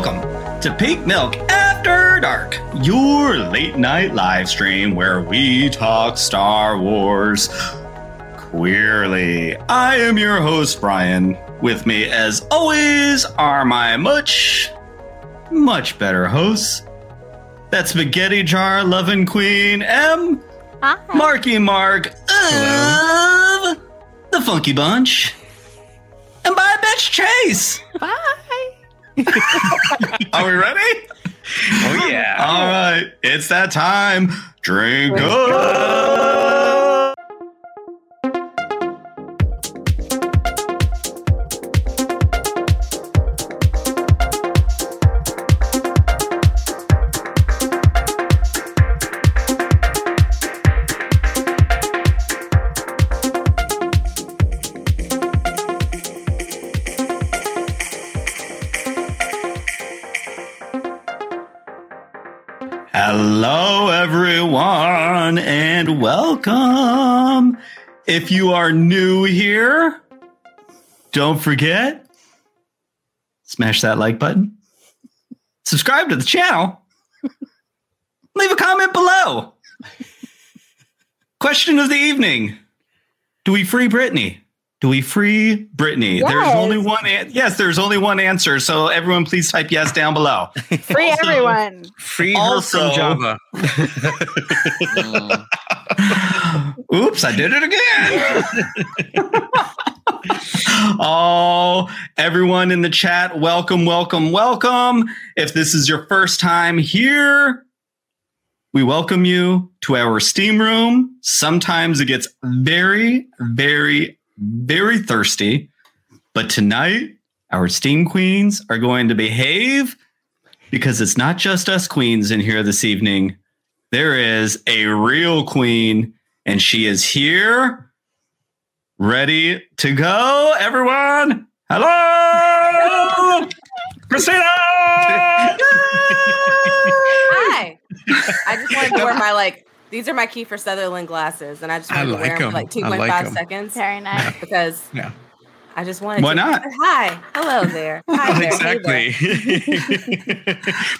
welcome to Pink Milk After Dark, your late night live stream where we talk Star Wars queerly. I am your host, Brian. With me, as always, are my much, much better hosts. That spaghetti jar loving queen, M. Hi. Marky Mark of the Funky Bunch. And bye, bitch Chase. Bye. Are we ready? Oh yeah. All right, it's that time. Drink up. If you are new here, don't forget smash that like button, subscribe to the channel, leave a comment below. Question of the evening Do we free Britney? Do we free Britney? There's only one. An- yes, there's only one answer. So everyone, please type yes down below. Free Also- everyone. Free her Also- from Java. Mm. Oops, I did it again. oh, everyone in the chat, welcome, welcome, welcome. If this is your first time here, we welcome you to our steam room. Sometimes it gets very, very, very thirsty, but tonight our steam queens are going to behave because it's not just us queens in here this evening. There is a real queen, and she is here, ready to go. Everyone, hello, Krystina. Hi. I just wanted to wear my like these are my Kiefer Sutherland glasses, and I just I wanted like to wear them for like two I point like five 'em. seconds Very nice. because Yeah. I just wanted. Why to, not? Hi, hello there. Hi there. Hey there. exactly.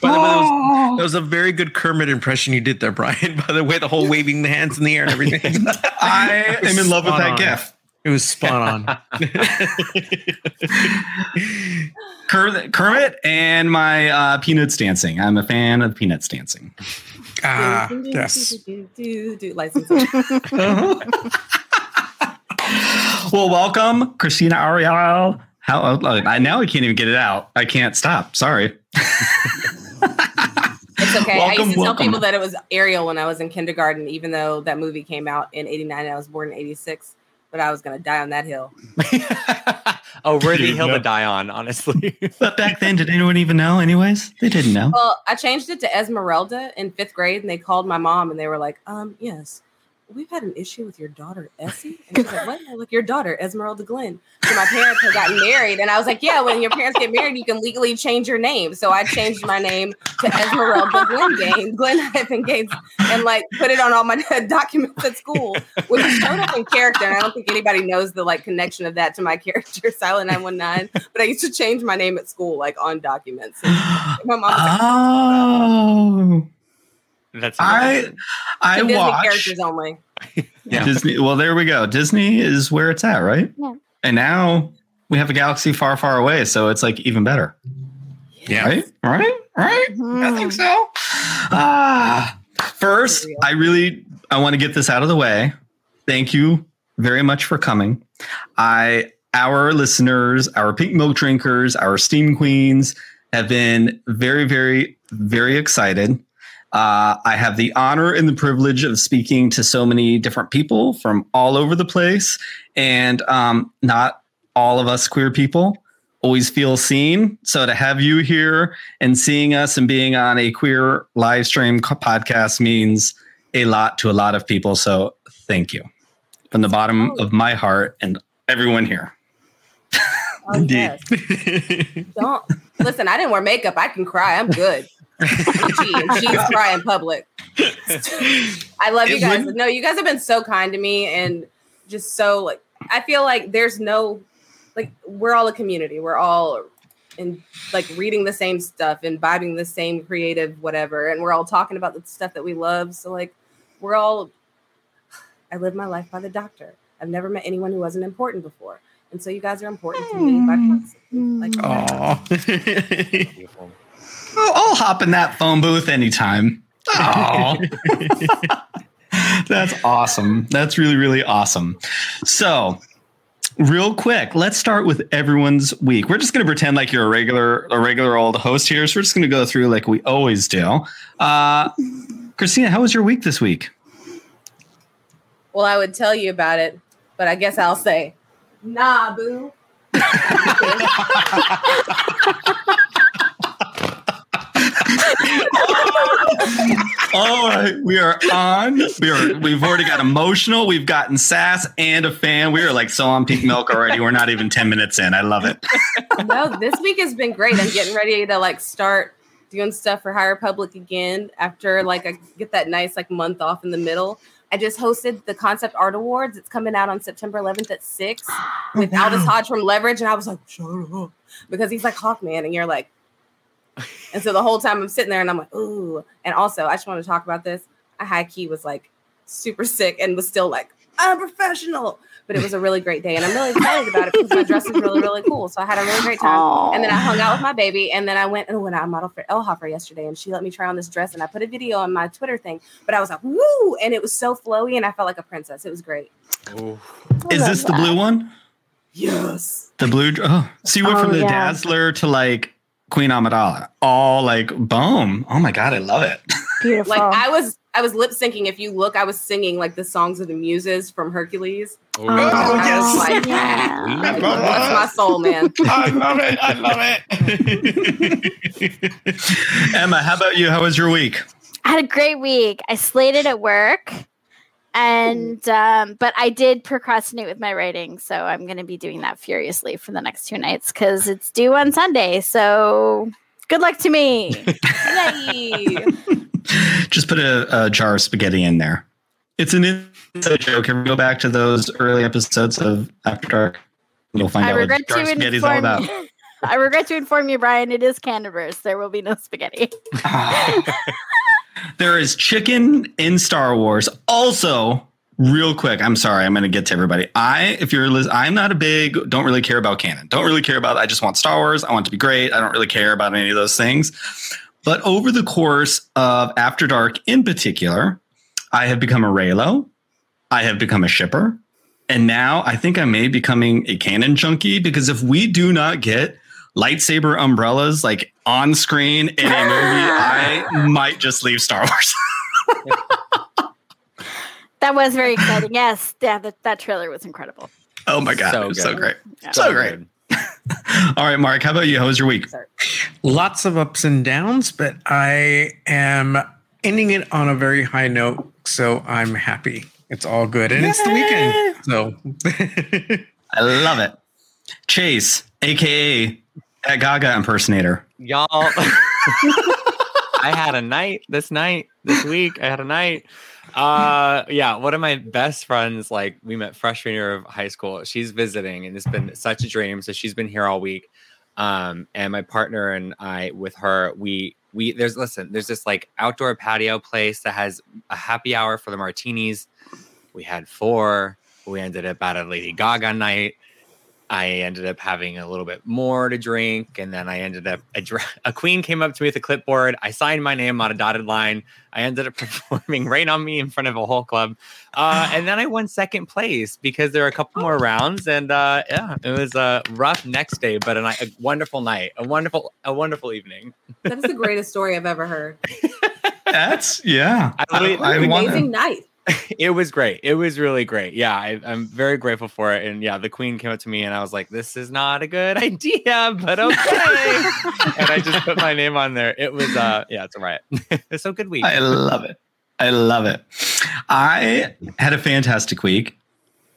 by the way, that was, that was a very good Kermit impression you did there, Brian. By the way, the whole waving the hands in the air and everything. I am in love with that on. gif. It was spot on. Ker- Kermit and my uh, Peanuts dancing. I'm a fan of Peanuts dancing. ah, Do, do, yes. do, do, do, do, license. Well, welcome, Krystina Arielle. How uh, I now I can't even get it out. I can't stop. Sorry. It's okay. I used to tell people that it was Ariel when I was in kindergarten, even though that movie came out in '89 and I was born in '86. But I was going to die on that hill. a worthy Dude, hill no. to die on, honestly. But back then, did anyone even know? Anyways, they didn't know. Well, I changed it to Esmeralda in fifth grade, and they called my mom, and they were like, "Um, yes, we've had an issue with your daughter Essie." And she's like, "What? I'm like your daughter Esmeralda Glenn." So my parents had gotten married, and I was like, "Yeah, when your parents get married, you can legally change your name." So I changed my name to Esmeralda Glenn Gaines, Glenn hyphen Gaines, and like put it on all my documents at school, which showed up in character. And I don't think anybody knows the like connection of that to my character, Silent Nine One Nine. But I used to change my name at school, like on documents. And my mom was like, oh, That's I amazing. I to Disney watched characters only. Yeah. Disney. Well, there we go. Disney is where it's at, right? Yeah. And now we have a galaxy far, far away, so it's like even better, Yeah. right? Right? Right? I Mhm. think so. Ah, first, I really I want to get this out of the way. Thank you very much for coming. I our listeners, our pink milk drinkers, our steam queens have been very, very, very excited. Uh, I have the honor and the privilege of speaking to so many different people from all over the place, and um, not all of us queer people always feel seen. So to have you here and seeing us and being on a queer live stream co- podcast means a lot to a lot of people. So thank you from the bottom of my heart and everyone here. Oh, yes. Don't listen. I didn't wear makeup. I can cry. I'm good. Gee, she's crying public. I love you guys. would- No, you guys have been so kind to me and just so like I feel like there's no like we're all a community. We're all and like reading the same stuff and vibing the same creative whatever. And we're all talking about the stuff that we love. So like we're all I live my life by the doctor. I've never met anyone who wasn't important before. And so you guys are important to me by hmm. proxy. Like Aw. Beautiful. Oh, I'll hop in that phone booth anytime. Oh, that's awesome. That's really, really awesome. So, real quick, let's start with everyone's week. We're just going to pretend like you're a regular, a regular old host here. So we're just going to go through like we always do. Uh, Krystina, how was your week this week? Well, I would tell you about it, but I guess I'll say, nah, boo. All right, we are on. We are. We've already got emotional. We've gotten sass and a fan. We are like so on peak milk already. We're not even ten minutes in. I love it. no, this week has been great. I'm getting ready to like start doing stuff for High Republic again after like I get that nice like month off in the middle. I just hosted the Concept Art Awards. It's coming out on September 11th at six with oh, Aldis Hodge from Leverage, and I was like, shut up, because he's like Hawkman, and you're like, and so the whole time I'm sitting there and I'm like, ooh. And also, I just want to talk about this. I high key was like super sick and was still like, I'm a professional. But it was a really great day. And I'm really excited about it because my dress is really, really cool. So I had a really great time. Aw. And then I hung out with my baby. And then I went oh, and when I modeled for Elle Hopper yesterday and she let me try on this dress. And I put a video on my Twitter thing. But I was like, woo. And it was so flowy and I felt like a princess. It was great. Ooh. I Is love this the blue one? Yes. The blue. Oh, so you went Oh, from the yeah. Dazzler to like Queen Amidala. All like boom. Oh my god, I love it. Beautiful. Like I was I was lip syncing. If you look, I was singing like the songs of the muses from Hercules. Ooh. Oh, yes. Oh, like, yeah. Bless my soul, man. I love it. I love it. Emma, how about you? How was your week? I had a great week. I slated at work, and um, but I did procrastinate with my writing, so I'm going to be doing that furiously for the next two nights because it's due on Sunday. So good luck to me. Just put a, a jar of spaghetti in there. It's an inside joke. If you go back to those early episodes of After Dark, you'll find I out what jar of spaghetti is all about. I regret to inform you, Brian. It is Candiverse. There will be no spaghetti. there is chicken in Star Wars. Also, real quick, I'm sorry, I'm going to get to everybody. I, if you're, I'm not a big, don't really care about canon. Don't really care about. I just want Star Wars. I want to be great. I don't really care about any of those things. But over the course of After Dark, in particular, I have become a Reylo. I have become a shipper. And now I think I may be becoming a canon junkie because if we do not get lightsaber umbrellas like on screen in a movie, I might just leave Star Wars. That was very exciting. Yes, yeah, that, that trailer was incredible. oh my god, So it was so great. Yeah. So great. All right, Mark, how about you? How was your week? Lots of ups and downs, but I am ending it on a very high note. So I'm happy. It's all good. And it's the weekend. So I love it. Chase, aka that Gaga impersonator. Y'all, I had a night this night, this week. I had a night. Uh, yeah, one of my best friends, like we met freshman year of high school. She's visiting, and it's been such a dream. So she's been here all week. Um, and my partner and I, with her, we we there's listen, there's this like outdoor patio place that has a happy hour for the martinis. We had four. We ended up at a Lady Gaga night. I ended up having a little bit more to drink, and then I ended up a, dr- a queen came up to me with a clipboard. I signed my name on a dotted line. I ended up performing right on me in front of a whole club, uh, and then I won second place because there were a couple more rounds, and uh, yeah, it was a rough next day, but a, ni- a wonderful night, a wonderful, a wonderful evening. That is the greatest story I've ever heard. That's yeah. I I, literally- I What an want amazing night. it was great. It was really great. Yeah, I, I'm very grateful for it. And yeah, the queen came up to me and I was like, this is not a good idea, but okay. and I just put my name on there. It was, uh, yeah, it's all right. it's a good week. I love it. I love it. I had a fantastic week.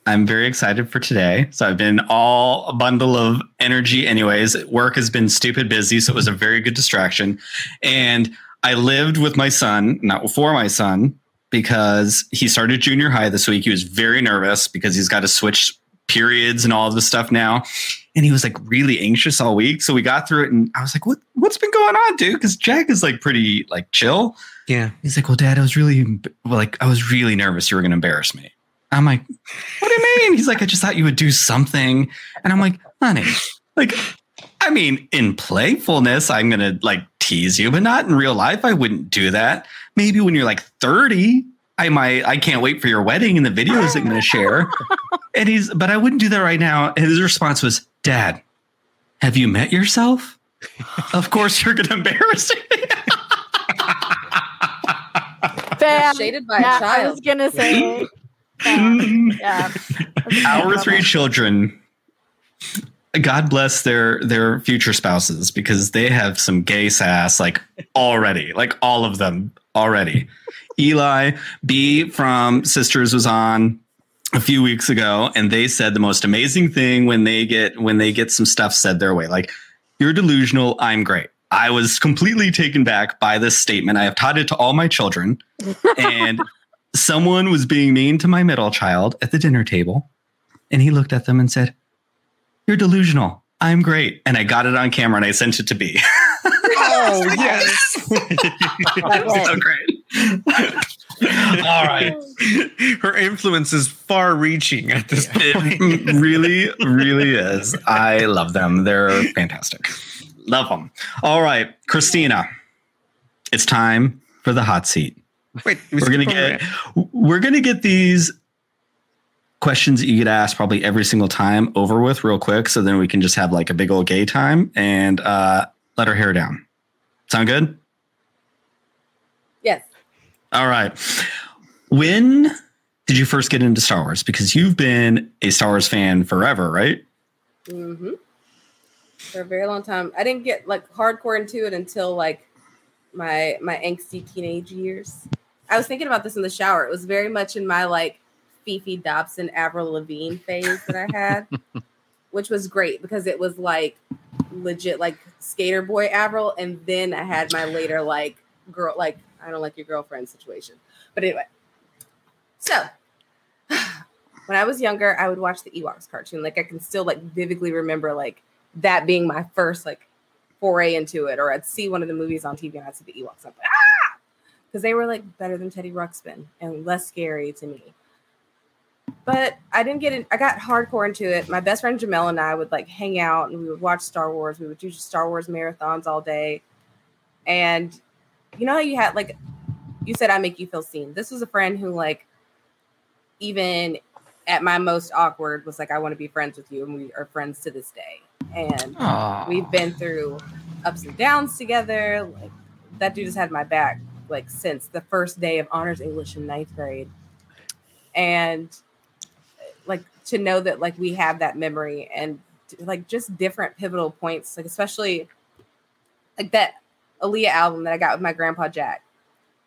I'm very excited for today. So I've been all a bundle of energy, anyways. Work has been stupid busy, so it was a very good distraction. And I lived with my son, not for my son, because he started junior high this week. He was very nervous because he's got to switch periods and all of this stuff now. And he was like really anxious all week. So we got through it and I was like, what, what's been going on, dude? Because Jack is like pretty like chill. Yeah. He's like, well, dad, I was really well, like, I was really nervous you were going to embarrass me. I'm like, what do you mean? He's like, I just thought you would do something. And I'm like, honey, like, I mean, in playfulness, I'm going to like tease you, but not in real life. I wouldn't do that. Maybe when you're like 30, I might, I can't wait for your wedding and the video I'm going to share. and he's, but I wouldn't do that right now. And his response was, Dad, have you met yourself? of course, you're going to embarrass me. Bam. Shaded by Yeah, a I child. was gonna say. bam. yeah. Our three children. God bless their their future spouses because they have some gay sass like already, like all of them already. Eli B from Sisters was on a few weeks ago and they said the most amazing thing when they get when they get some stuff said their way like you're delusional, I'm great. I was completely taken back by this statement. I have taught it to all my children and someone was being mean to my middle child at the dinner table and he looked at them and said, "You're delusional. I'm great." And I got it on camera and I sent it to B. Oh yes. so great. All right. Her influence is far reaching at this point. It really, really is. I love them. They're fantastic. Love them. All right, Krystina. It's time for the hot seat. Wait, we We're gonna get it. we're gonna get these questions that you get asked probably every single time over with real quick, so then we can just have like a big old gay time and uh, let our hair down. Sound good? Yes. All right. When did you first get into Star Wars? Because you've been a Star Wars fan forever, right? hmm For a very long time. I didn't get like hardcore into it until like my my angsty teenage years. I was thinking about this in the shower. It was very much in my like Fefe Dobson, Avril Lavigne phase that I had, which was great because it was like legit like skater boy Avril, and then I had my later like girl like I don't like your girlfriend situation. But anyway, so when I was younger, I would watch the Ewoks cartoon. Like I can still like vividly remember like that being my first like foray into it. Or I'd see one of the movies on TV and I'd see the Ewoks. I'm like, ah, because they were like better than Teddy Ruxpin and less scary to me. But I didn't get in. I got hardcore into it. My best friend Jamel and I would like hang out and we would watch Star Wars. We would do Star Wars marathons all day. And you know how you had like you said I make you feel seen. This was a friend who like even at my most awkward was like I want to be friends with you and we are friends to this day. And we've been through ups and downs together. Like that dude has had my back like since the first day of honors English in ninth grade. And to know that like we have that memory and like just different pivotal points, like especially like that Aaliyah album that I got with my grandpa Jack.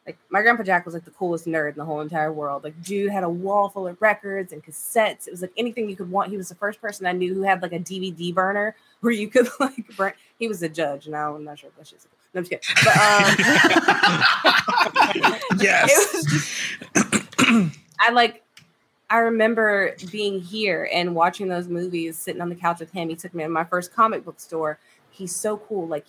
Like my grandpa Jack was like the coolest nerd in the whole entire world. Like dude had a wall full of records and cassettes. It was like anything you could want. He was the first person I knew who had like a DVD burner where you could like burn. He was a judge. Now I'm not sure if that's just. No, I'm just kidding. But um, Yes. just I like I remember being here and watching those movies, sitting on the couch with him. He took me to my first comic book store. He's so cool. Like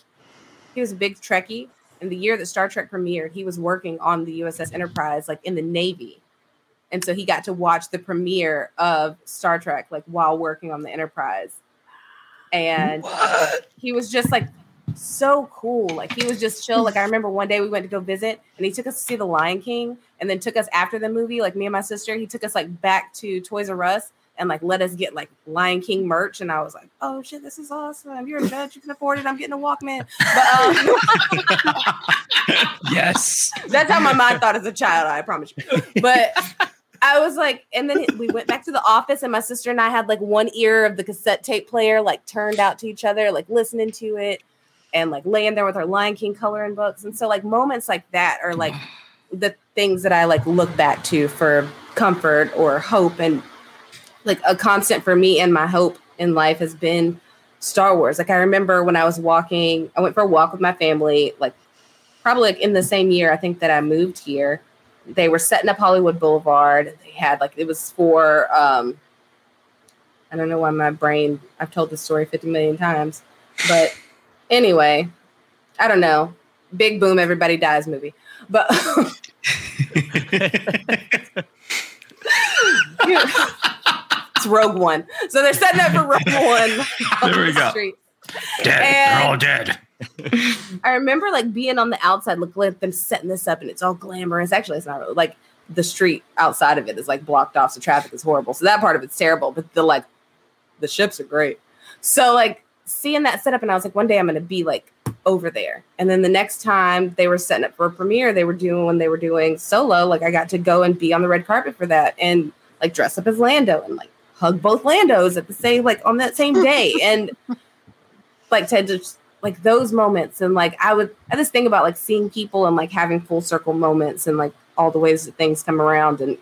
he was a big Trekkie. And the year that Star Trek premiered, he was working on the USS Enterprise, like in the Navy. And so he got to watch the premiere of Star Trek, like while working on the Enterprise. And he was just like so cool. Like he was just chill. Like I remember one day we went to go visit and he took us to see The Lion King and then took us after the movie, like me and my sister, he took us like back to Toys R Us and like let us get like Lion King merch. And I was like, oh shit, this is awesome. You're a judge, you can afford it. I'm getting a Walkman. But um, yes. that's how my mind thought as a child, I promise you. But I was like, and then we went back to the office, and my sister and I had like one ear of the cassette tape player like turned out to each other, like listening to it and like laying there with our Lion King coloring books. And so, like, moments like that are like the things that I like look back to for comfort or hope. And like a constant for me and my hope in life has been Star Wars. Like, I remember when I was walking, I went for a walk with my family, like, probably like in the same year I think that I moved here. They were setting up Hollywood Boulevard. They had like it was for um I don't know why my brain. I've told this story fifty million times, but anyway, I don't know. Big boom, everybody dies movie, but. it's Rogue One. So they're setting up for Rogue One. There we the go. street. Dead. And- They're all dead. I remember like being on the outside, looking at them setting this up, and it's all glamorous. Actually, it's not really like the street outside of it is like blocked off, so traffic is horrible. So that part of it's terrible, but the like the ships are great. So like seeing that setup, and I was like, one day I'm gonna be like over there. And then the next time they were setting up for a premiere, they were doing when they were doing solo, like I got to go and be on the red carpet for that and like dress up as Lando and like hug both Landos at the same like on that same day. And like to just like those moments and like I would I just think about like seeing people and like having full circle moments and like all the ways that things come around and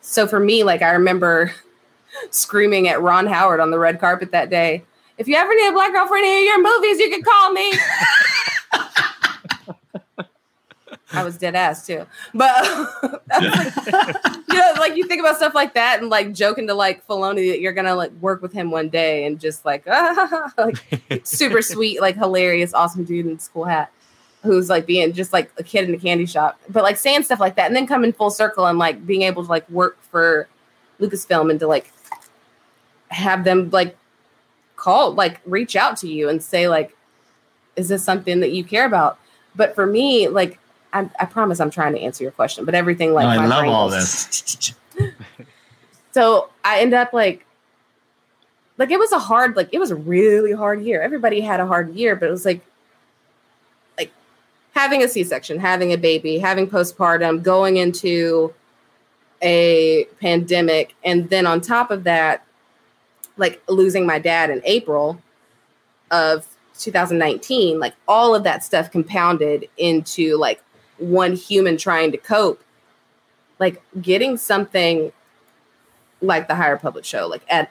so for me like I remember screaming at Ron Howard on the red carpet that day if you ever need a black girl for any of your movies you can call me. I was dead ass too. But like, you know like you think about stuff like that and like joking to like Filoni that you're gonna like work with him one day and just like like super sweet, like hilarious, awesome dude in school hat who's like being just like a kid in a candy shop, but like saying stuff like that and then coming full circle and like being able to like work for Lucasfilm and to like have them like call, like reach out to you and say, like, is this something that you care about? But for me, like, I, I promise I'm trying to answer your question, but everything like No, I love all this. so I end up like like it was a hard like it was a really hard year. Everybody had a hard year, but it was like like having a C-section, having a baby, having postpartum, going into a pandemic and then on top of that like losing my dad in April of 2019, like all of that stuff compounded into like one human trying to cope like getting something like the High Republic show like at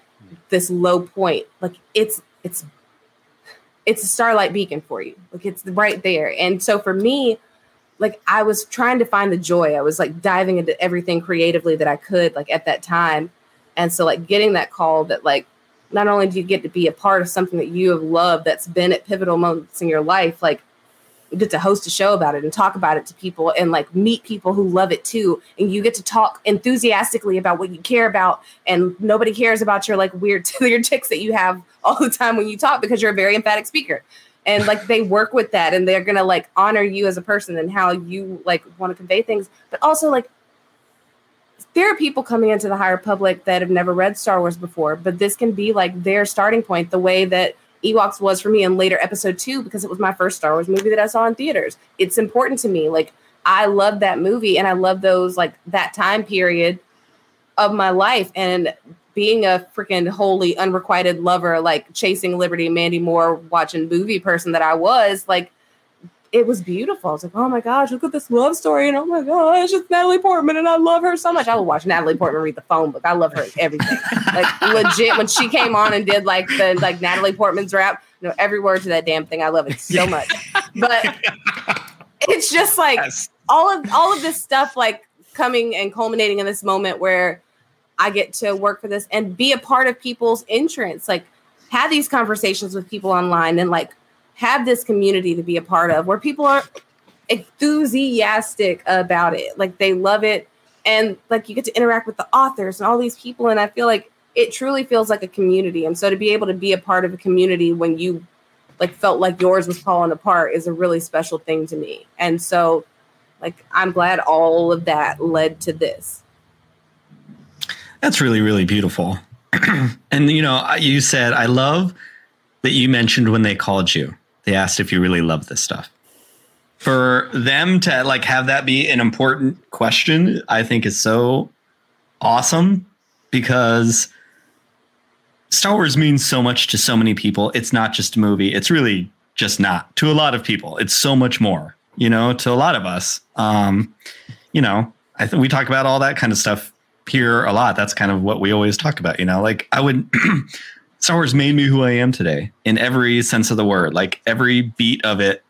this low point like it's it's it's a starlight beacon for you. Like it's right there. And so for me like i was trying to find the joy. I was like diving into everything creatively that i could like at that time. And so like getting that call that like not only do you get to be a part of something that you have loved that's been at pivotal moments in your life like you get to host a show about it and talk about it to people and like meet people who love it too. And you get to talk enthusiastically about what you care about and nobody cares about your like weird your ticks that you have all the time when you talk because you're a very emphatic speaker. And like they work with that and they're gonna like honor you as a person and how you like want to convey things. But also like there are people coming into the High Republic that have never read Star Wars before, but this can be like their starting point, the way that Ewoks was for me in later episode two, because it was my first Star Wars movie that I saw in theaters. It's important to me. Like I love that movie and I love those like that time period of my life. And being a freaking holy unrequited lover, like chasing Liberty, Mandy Moore, watching movie person that I was, like it was beautiful. I was like, oh my gosh, look at this love story. And oh my gosh, it's Natalie Portman. And I love her so much. I would watch Natalie Portman read the phone book. I love her in everything. like legit, when she came on and did like the like Natalie Portman's rap, you know, every word to that damn thing. I love it so much. But it's just like Yes. all of all of this stuff like coming and culminating in this moment where I get to work for this and be a part of people's entrance, like have these conversations with people online and like have this community to be a part of where people are enthusiastic about it. Like they love it. And like you get to interact with the authors and all these people. And I feel like it truly feels like a community. And so to be able to be a part of a community when you like felt like yours was falling apart is a really special thing to me. And so like I'm glad all of that led to this. That's really, really beautiful. and you know, you said I love that you mentioned when they called you. They asked if you really love this stuff. For them to like have that be an important question, I think is so awesome because Star Wars means so much to so many people. It's not just a movie. It's really just not to a lot of people. It's so much more, you know, to a lot of us. Um, you know, I think we talk about all that kind of stuff here a lot. That's kind of what we always talk about, you know, like I would Star Wars made me who I am today in every sense of the word. Like every beat of it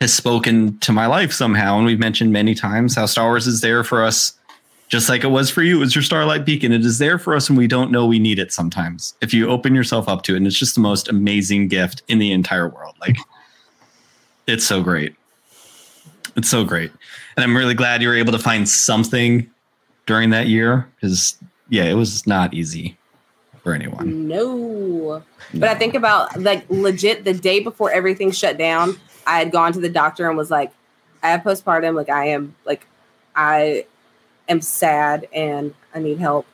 has spoken to my life somehow. And we've mentioned many times how Star Wars is there for us just like it was for you. It was your starlight beacon. It is there for us and we don't know we need it sometimes. If you open yourself up to it, and it's just the most amazing gift in the entire world. Like, it's so great. It's so great. And I'm really glad you were able to find something during that year because, yeah, it was not easy for anyone. No. But I think about like legit the day before everything shut down, I had gone to the doctor and was like, I have postpartum. Like, I am like, I am sad and I need help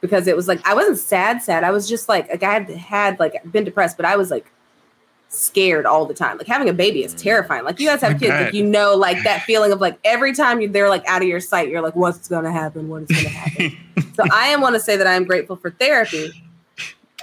because it was like I wasn't sad, sad. I was just like like I had had like been depressed, but I was like scared all the time. Like having a baby is terrifying. Like you guys have kids, like you know, like that feeling of like every time you they're like out of your sight, you're like, what's gonna happen? What is gonna happen? so I am want to say that I am grateful for therapy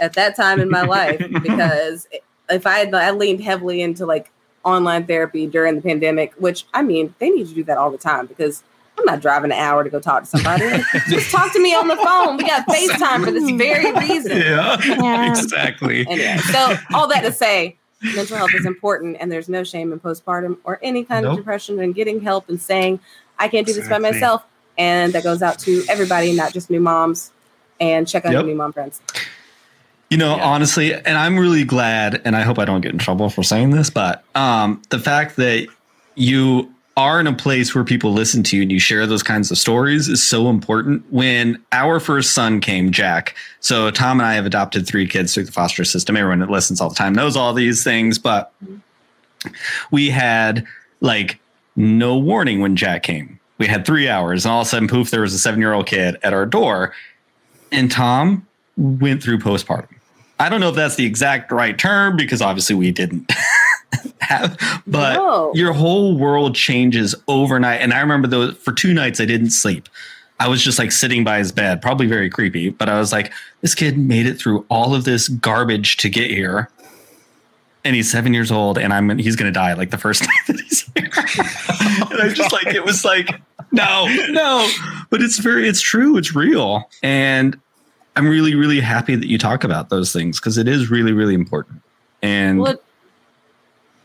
at that time in my life because if I had I leaned heavily into like online therapy during the pandemic, which I mean they need to do that all the time because I'm not driving an hour to go talk to somebody. Just talk to me on the phone. We got FaceTime for this very reason. Yeah, Yeah. exactly. Anyway, so all that to say, mental health is important, and there's no shame in postpartum or any kind Nope. of depression and getting help and saying, I can't do this by myself. And that goes out to everybody, not just new moms. And check on Yep. your new mom friends. You know, Yeah. honestly, and I'm really glad, and I hope I don't get in trouble for saying this, but um, the fact that you are in a place where people listen to you and you share those kinds of stories is so important. When our first son came, Jack, so Tom and I have adopted three kids through the foster system. Everyone that listens all the time knows all these things, but we had like no warning when Jack came. We had three hours, and all of a sudden, poof, there was a seven year old kid at our door. And Tom went through postpartum. I don't know if that's the exact right term because obviously we didn't but your whole world changes overnight. And I remember those for two nights I didn't sleep. I was just like sitting by his bed, probably very creepy, but I was like, this kid made it through all of this garbage to get here. And he's seven years old, and I'm he's gonna die like the first night that he's here. and I just like it was like, no, no. But it's very it's true, it's real. And I'm really, really happy that you talk about those things because it is really, really important. And Well,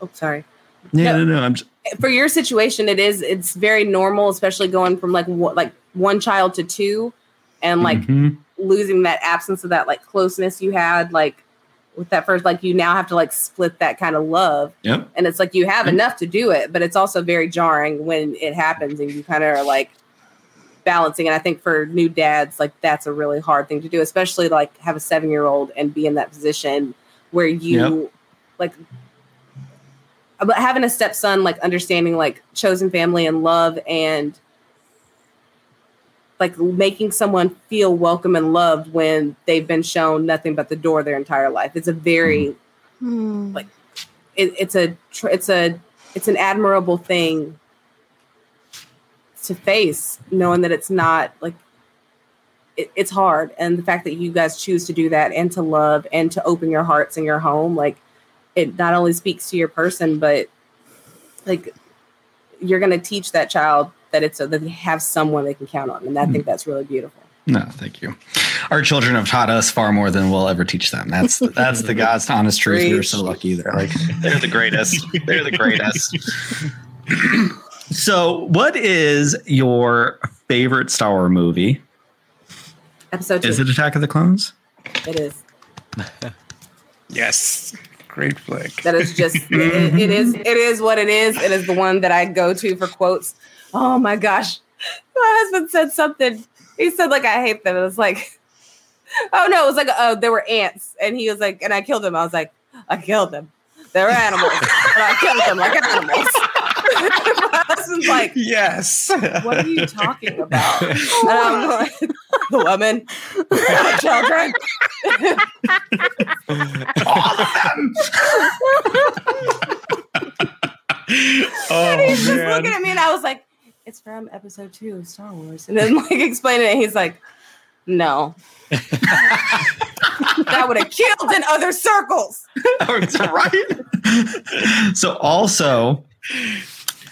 oh, sorry. yeah, no, no. no, I'm For your situation, it is, it's very normal, especially going from like, what, like one child to two and like Mhm. losing that absence of that like closeness you had, like with that first, like you now have to like split that kind of love. yep. and it's like you have Yep. enough to do it but it's also very jarring when it happens and you kind of are like balancing and i think for new dads like that's a really hard thing to do especially like have a seven year old and be in that position where you like but having a stepson like understanding like chosen family and love and like making someone feel welcome and loved when they've been shown nothing but the door their entire life. It's a very Hmm. Like, it, it's a it's a it's an admirable thing to face knowing that it's not like it, it's hard. And the fact that you guys choose to do that and to love and to open your hearts and your home like it not only speaks to your person but like you're going to teach that child that it's a, that they have someone they can count on and i hmm. think that's really beautiful No, thank you. Our children have taught us far more than we'll ever teach them. That's that's the God's honest truth. We're so lucky. They're like they're the greatest. They're the greatest. so, what is your favorite Star Wars movie? episode two Is it Attack of the Clones? it is Yes. Great flick. that is just it, it is it is what it is. It is the one that i go to for quotes. Oh my gosh. My husband said something. He said like i hate them. It was like oh no it was like oh there were ants. And he was like and i killed them. I was like i killed them. They're animals. But i killed them like animals my husband's like Yes. what are you talking about and i'm like the woman the children oh he's just man. looking at me and I was like, it's from episode two of Star Wars. And then like explaining it, he's like, no. that would have killed in other circles. right. so, also,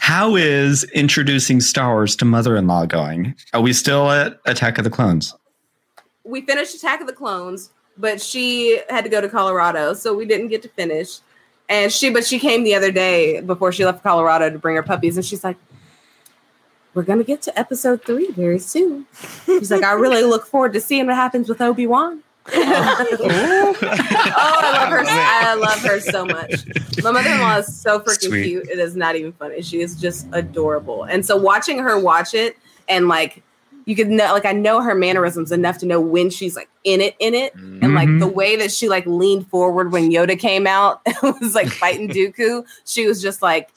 how is introducing Star Wars to mother-in-law going? Are we still at Attack of the Clones? We finished Attack of the Clones, but she had to go to Colorado, so we didn't get to finish. And she, but she came the other day before she left Colorado to bring her puppies, and she's like, we're gonna get to episode three very soon. She's like, I really look forward to seeing what happens with Obi Wan. Oh, I love her. I love her so much. My mother-in-law is so freaking Sweet. cute. It is not even funny. She is just adorable. And so watching her watch it and like you could know like I know her mannerisms enough to know when she's like in it in it. And like Mhm. the way that she like leaned forward when Yoda came out and was like fighting Dooku, she was just like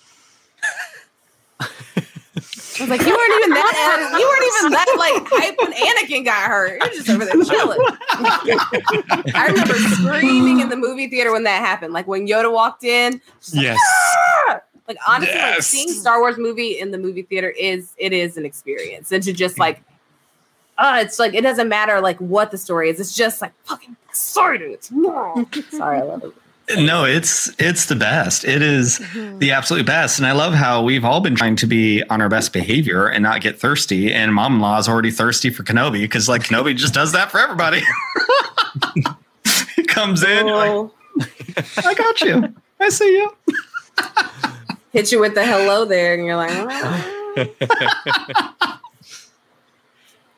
I was like, you weren't even that you weren't even that like hype when Anakin got hurt. You're just over there chilling. I remember screaming in the movie theater when that happened. Like when Yoda walked in, just like, Yes. "Ah!" like honestly, like seeing Star Wars movie in the movie theater is it is an experience. And to just like uh it's like it doesn't matter like what the story is, it's just like fucking exciting. It's sorry, I love it. No, it's it's the best. It is Mhm. the absolute best. And I love how we've all been trying to be on our best behavior and not get thirsty. And mom in law is already thirsty for Kenobi because like Kenobi just does that for everybody. he comes in, like, I got you. I see you. hit you with the hello there, and you're like, "Ah."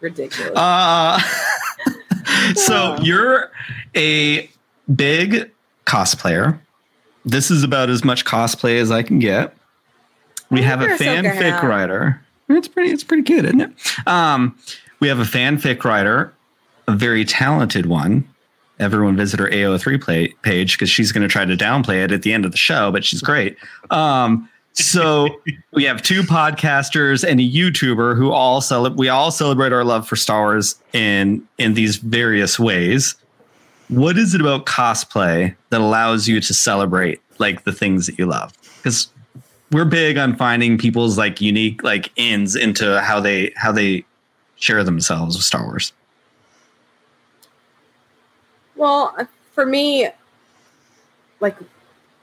ridiculous. Uh, so you're a big cosplayer. This is about as much cosplay as I can get. We have a wonder if Ahsoka fanfic writer. It's pretty. It's pretty good, isn't it? Um, we have a fanfic writer, a very talented one. Everyone visit her AO3 play, page because she's going to try to downplay it at the end of the show, but she's great. Um, so we have two podcasters and a YouTuber who all cele- we all celebrate our love for Star Wars in in these various ways. What is it about cosplay that allows you to celebrate like the things that you love? Because we're big on finding people's like unique like ins into how they how they share themselves with Star Wars. Well, uh, for me, like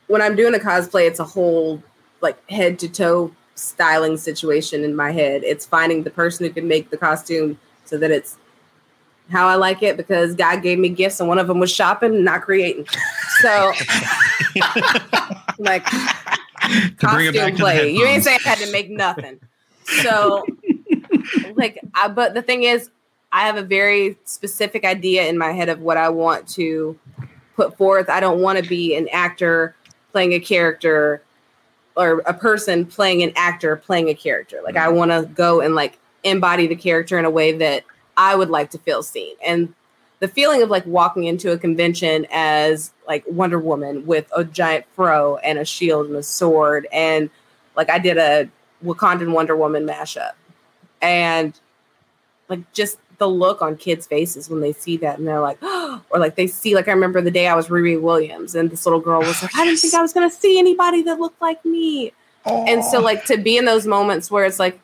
when I'm doing a cosplay, it's a whole like head to toe styling situation in my head. It's finding the person who can make the costume so that it's how I like it because God gave me gifts and one of them was shopping, not creating. So, like, To bring it back costume to play. You ain't saying I had to make nothing. So, like, I, but the thing is, I have a very specific idea in my head of what I want to put forth. I don't want to be an actor playing a character or a person playing an actor playing a character. Like, I mm. want to go and like embody the character in a way that I would like to feel seen. And the feeling of like walking into a convention as like Wonder Woman with a giant fro and a shield and a sword and like I did a Wakandan Wonder Woman mashup. And like just the look on kids' faces when they see that and they're like or like they see like I remember the day I was Riri Williams and this little girl was oh, like I didn't think I was gonna see anybody that looked like me. And so like to be in those moments where it's like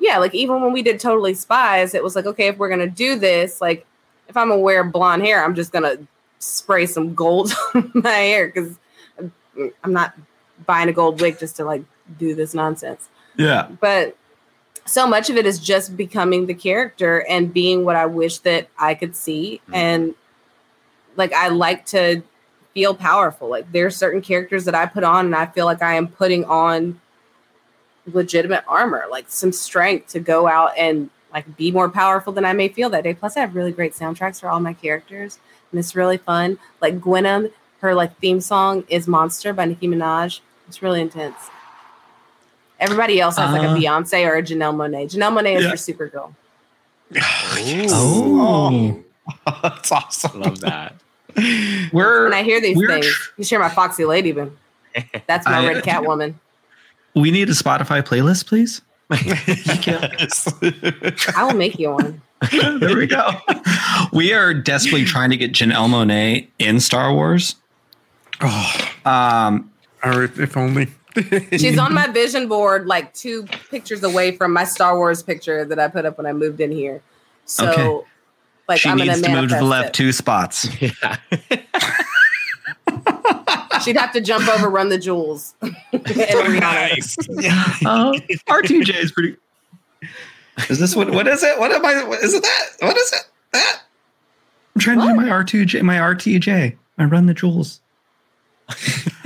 yeah like even when we did totally spies it was like okay if we're gonna do this like if i'm gonna wear blonde hair i'm just gonna spray some gold on my hair because I'm, not buying a gold wig just to like do this nonsense Yeah. but so much of it is just becoming the character and being what i wish that i could see Mhm. and like i like to feel powerful like there's certain characters that i put on and i feel like i am putting on legitimate armor like some strength to go out and like be more powerful than i may feel that day. Plus i have really great soundtracks for all my characters and it's really fun. Like gwenna her like theme song is monster by nicki minaj. It's really intense. Everybody else has like Uh, a beyonce or a janelle monáe janelle monáe is Yeah. for supergirl. Oh. That's awesome. Love that. We're when i hear these things tr- you share my foxy ladyman that's my I- red cat woman we need a Spotify playlist, please. i will make you one there we go. We are desperately trying to get Janelle Monáe in Star Wars. oh, Um, or if, if only. She's on my vision board, like two pictures away from my Star Wars picture that I put up when I moved in here. So, Okay. like, she I'm needs gonna to move to the left it. two spots. yeah. She'd have to jump over, run the jewels. nice. Uh, R2J is pretty. Is this what? What is it? What am I? What, is it that? What is it? That? I'm trying to do my R2J, my RTJ. I run the jewels.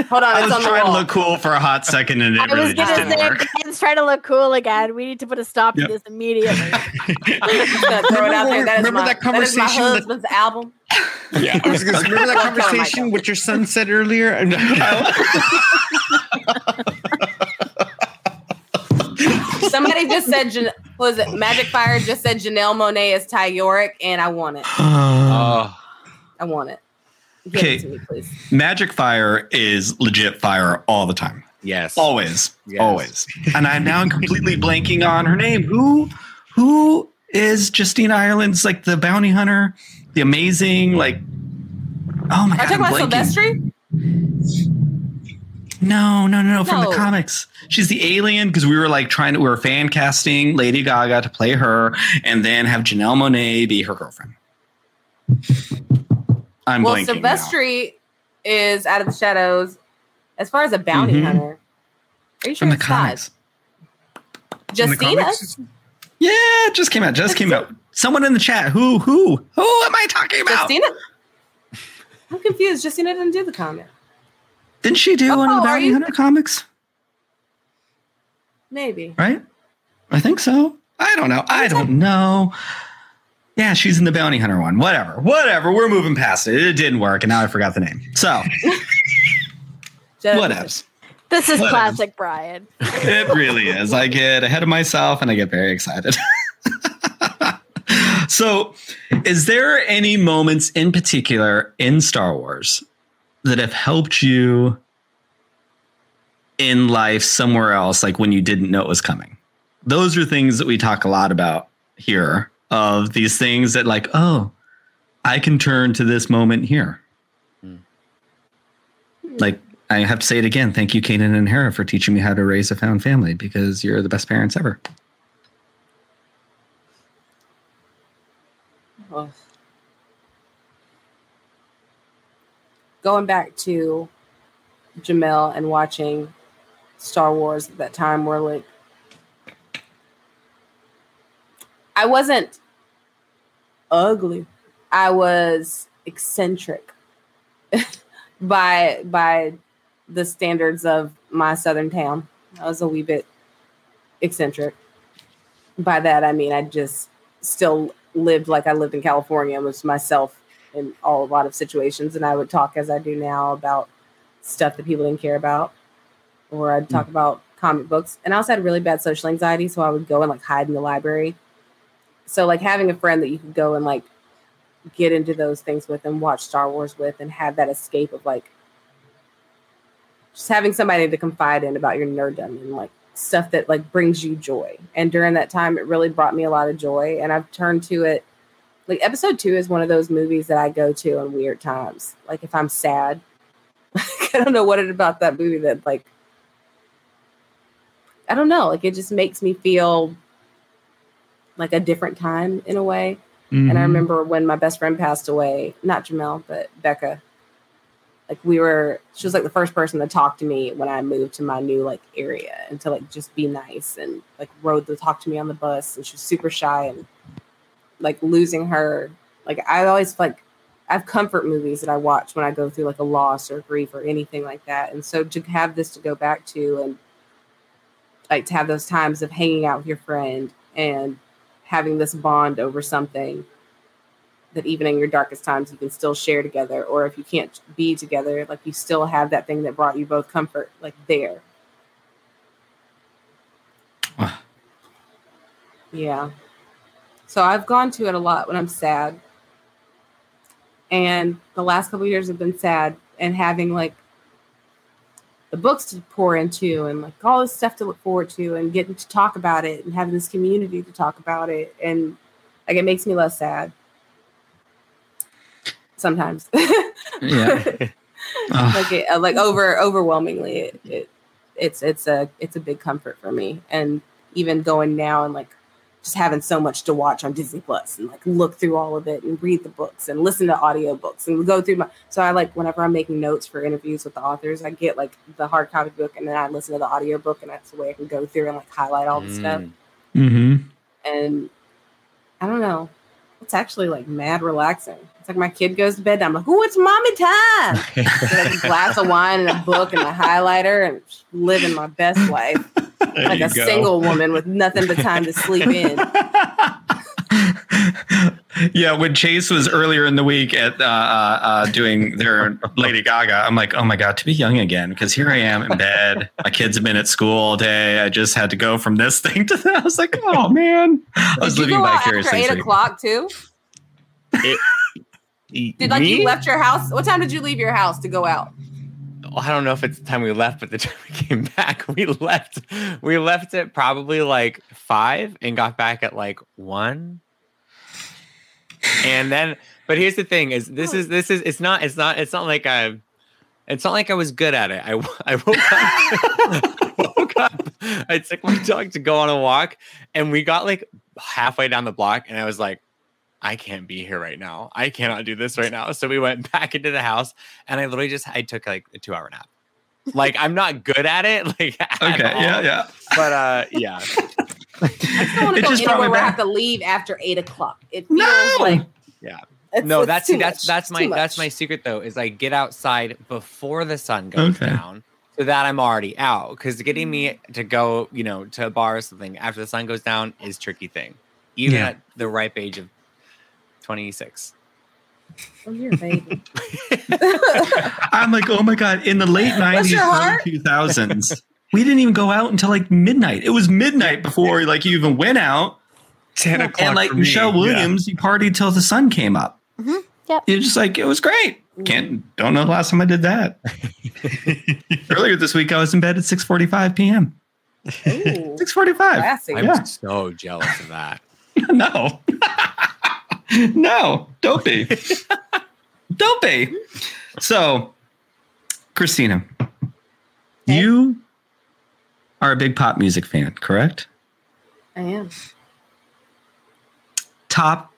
Hold on, I it's was on trying to look cool for a hot second and it I was really just didn't work. Ben's trying to look cool again. We need to put a stop Yep. to this immediately. I'm just gonna throw it out there. That is Remember my, that that is my conversation that- husband's album. Yeah, I was gonna say, remember that Don't tell him I conversation don't. what your son said earlier? Somebody just said, Jan- was it? Magic Fire just said Janelle Monáe is Ty Yorrick, and I want it. Oh, I want it. Give Okay. it me, please. Magic fire is legit fire all the time. yes. Always. Yes. Always. And I'm now completely blanking on her name. Who who is Justina Ireland's like the bounty hunter? The amazing, like oh my Are you god. talking I'm about. Sylvester? No, no, no, no, from the comics. She's the alien because we were like trying to we were fan casting Lady Gaga to play her and then have Janelle Monáe be her girlfriend. I'm Well, blanking. now. Sylvester is out of the shadows. As far as a bounty Mhm. hunter, are you sure from the it's not? comics. Justina? Yeah, it just came out. Just came out. Someone in the chat. Who? Who? Who am I talking about? Justina? I'm confused. Justina didn't do the comment. Didn't she do one of Oh, the Bounty Hunter comics? Maybe. Right? I think so. I don't know. I don't know. Yeah, she's in the Bounty Hunter one. Whatever. Whatever. We're moving past it. It didn't work, and now I forgot the name. So, Just- whatevs. this is Whatever. classic Brian. It really is. I get ahead of myself and I get very excited. so, is there any moments in particular in Star Wars that have helped you in life somewhere else, like when you didn't know it was coming? Those are things that we talk a lot about here of these things that, like, oh, I can turn to this moment here. Hmm. Like, I have to say it again. Thank you, Kanan and Hera, for teaching me how to raise a found family because you're the best parents ever. Ugh. Going back to Jamel and watching Star Wars at that time, where like I wasn't ugly, I was eccentric by by the standards of my southern town. I was a wee bit eccentric. By that I mean I just still lived like I lived in California and was myself in all a lot of situations and I would talk as I do now about stuff that people didn't care about. Or I'd talk mm. about comic books. And I also had really bad social anxiety, so I would go and like hide in the library. So like having a friend that you could go and like get into those things with and watch Star Wars with and have that escape of like just having somebody to confide in about your nerddom and like stuff that like brings you joy. And during that time, it really brought me a lot of joy. And I've turned to it. Like episode two is one of those movies that I go to in weird times. Like if I'm sad, like, I don't know what it about that movie that like I don't know. Like it just makes me feel like a different time in a way. And Mm-hmm. I remember when my best friend passed away, not Jamel, but Becca. Like we were, she was like the first person to talk to me when I moved to my new like area and to like just be nice and like rode to talk to me on the bus. And she was super shy and like losing her. Like I always like, I have comfort movies that I watch when I go through like a loss or grief or anything like that. And so to have this to go back to and like to have those times of hanging out with your friend and having this bond over something that even in your darkest times you can still share together or if you can't be together like you still have that thing that brought you both comfort like there. Ah. yeah. So i've gone to it a lot when i'm sad. And the last couple of years have been sad and having like the books to pour into and like all this stuff to look forward to and getting to talk about it and having this community to talk about it and like it makes me less sad sometimes Yeah. Like it, uh, like over overwhelmingly it, it it's it's a it's a big comfort for me and even going now and like just having so much to watch on Disney Plus and like look through all of it and read the books and listen to audiobooks and go through my so I like whenever I'm making notes for interviews with the authors I get like the hard copy book and then I listen to the audiobook and that's the way I can go through and like highlight all the stuff Mm. Mhm. and I don't know it's actually like mad relaxing. It's like my kid goes to bed. And I'm like, "Ooh, it's mommy time!" Like a glass of wine and a book and a highlighter, and living my best life There like a go. single woman with nothing but time to sleep in. yeah, when Chase was earlier in the week at uh, uh, uh, doing their Lady Gaga, I'm like, oh my god, to be young again because here I am in bed. My kids have been at school all day. I just had to go from this thing to that. I was like, oh man, I was Did you living go out after eight o'clock too? Did like Me? you left your house? What time did you leave your house to go out? I don't know if it's the time we left, but the time we came back, we left. We left at probably like five and got back at like one. And then, but here's the thing: is this is this is it's not it's not it's not like I, it's not like I was good at it. I I woke up, woke up. I took my dog to go on a walk, and we got like halfway down the block, and I was like. I can't be here right now. I cannot do this right now. So we went back into the house and I literally just I took like a two hour nap. Like I'm not good at it. Like at Okay, all, yeah, yeah. But uh yeah. I still want It to go just brought anywhere where I have to leave after eight o'clock. It feels No! like Yeah. it's- no, it's that's too that's much. that's my that's my secret though, is I get outside before the sun goes Okay. down. So that I'm already out. Because getting me mm. to go, you know, to a bar or something after the sun goes down is tricky thing. Even Yeah. at the ripe age of 26. Oh, you're a baby. I'm like, oh my god! In the late '90s, early 2000s, we didn't even go out until like midnight. It was midnight before like you even went out. 10 o'clock. and like for me, Michelle yeah. Williams, you partied till the sun came up. Mhm, yep. You're just like it was great. Can't don't know the last time I did that. Earlier this week, I was in bed at 6:45 p.m. Ooh, 6:45. I'm Yeah. so jealous of that. no, no, don't be, don't be. So, Krystina, you are a big pop music fan, correct? I am. top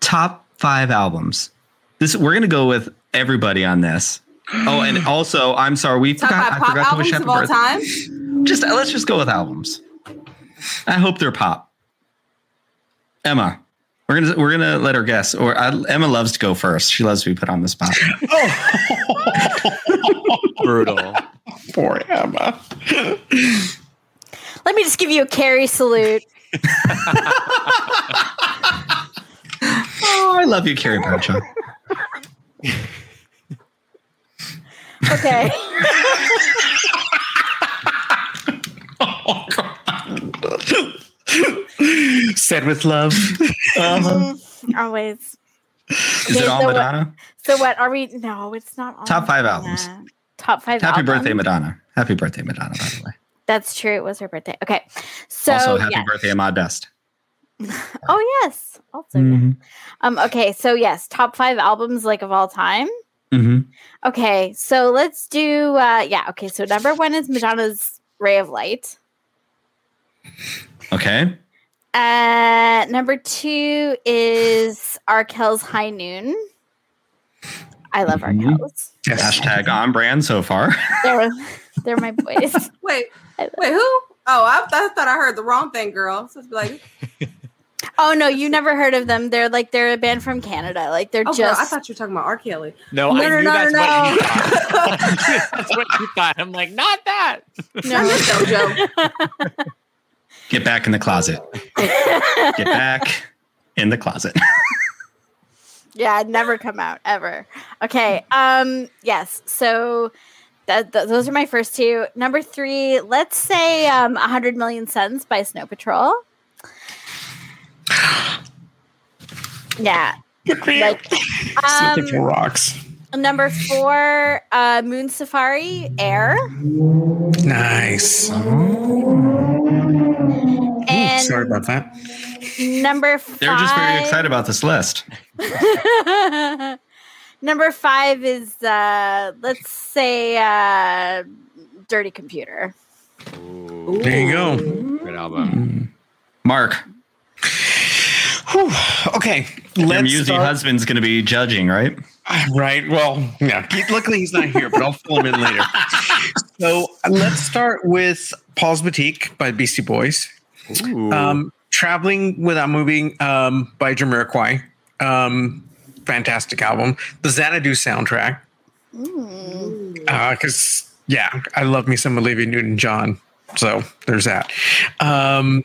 top five albums. This we're gonna go with everybody on this. Oh, and also, I'm sorry, we Top forgot. five I pop forgot to wish albums happy of all birthday. time. Just uh, let's just go with albums. I hope they're pop. Emma, we're gonna we're gonna let her guess. Or I, Emma loves to go first. She loves to be put on the spot. oh, Brutal. Poor Emma. Let me just give you a carry salute. oh, I love you, Carrie Bradshaw. Okay. Said with love. Uh-huh. Always. Is it all So what- Madonna? So what are we? No, it's not. all Top five Madonna. albums. Top five. Happy albums? birthday, Madonna. Happy birthday, Madonna, by the way. That's true. It was her birthday. Okay. So also, happy yeah. birthday, Ahmed Best. Oh yes. Also. Mhm. Um. Okay. So yes, top five albums like of all time. Mhm. Okay. So let's do. uh Yeah. Okay. So number one is Madonna's "Ray of Light." Okay. Uh, number two is Arkells High Noon. I love Mhm. Arkells. Yes. Hashtag on brand so far. They're they're my boys. Wait, wait, who? Oh, I, I thought I heard the wrong thing, girl. So it's like, Oh no, you never heard of them? They're like they're a band from Canada. Like they're oh, girl, just I thought you were talking about R. Kelly. No, No, I no, knew no, that's no, what you no. thought. that's what you thought. I'm like, not that. No, miss JoJo. Get back in the closet. Get back in the closet. yeah, I'd never come out ever. Okay. Um. Yes. So. That, th- those are my first two. Number three, let's say um, 100 Million Suns by Snow Patrol. Yeah. Like, um, rocks. number four, uh, Moon Safari, Air. Nice. And Sorry about that. number 5 They're just very excited about this list. number five is, uh, let's say, uh, Dirty Computer. Ooh, There you go. good album. Mark, Whew. Okay. your Let's musy start- husband's going to be judging, right? Right. Well, yeah. Luckily, he's not here, but I'll fill him in later. So let's start with Paul's Boutique by Beastie Boys. Ooh. Um, Traveling Without Moving um, by Jamiroquai. Um, fantastic album. The Xanadu soundtrack. Because, yeah, I love me some Olivia Newton John. So there's that. Um,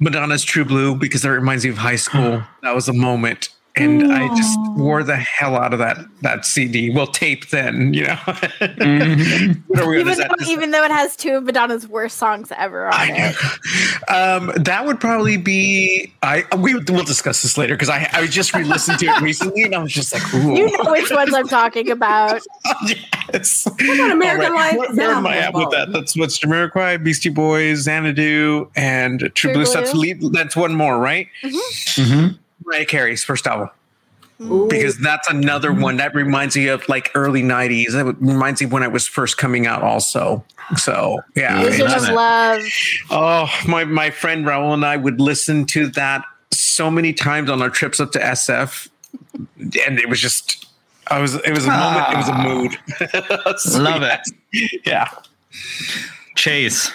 Madonna's True Blue, because that reminds me of high school. That was a moment. And I just wore the hell out of that that CD. Well, tape then, you know. Mhm. What are we Even though, even though it has two of Madonna's worst songs ever on I it. know. Um, that would probably be. I we we'll discuss this later because I I just re-listened to it recently and I was just like, ooh. You know which ones I'm talking about. yes. about American Life? Where, where am I at with that? That's what's Jamiroquai, Beastie Boys, Xanadu, and True, True Blue. Blue. That's that's one more, right? Mhm. Mariah Carey's first album Ooh. because that's another one that reminds me of like early '90s. It reminds me when I was first coming out, also. So yeah, Vision of. Love. Oh, my my friend Raul and I would listen to that so many times on our trips up to SF, and it was just, I was, it was a moment, it was a ah. mood. So, Love yeah. Yeah, Chase,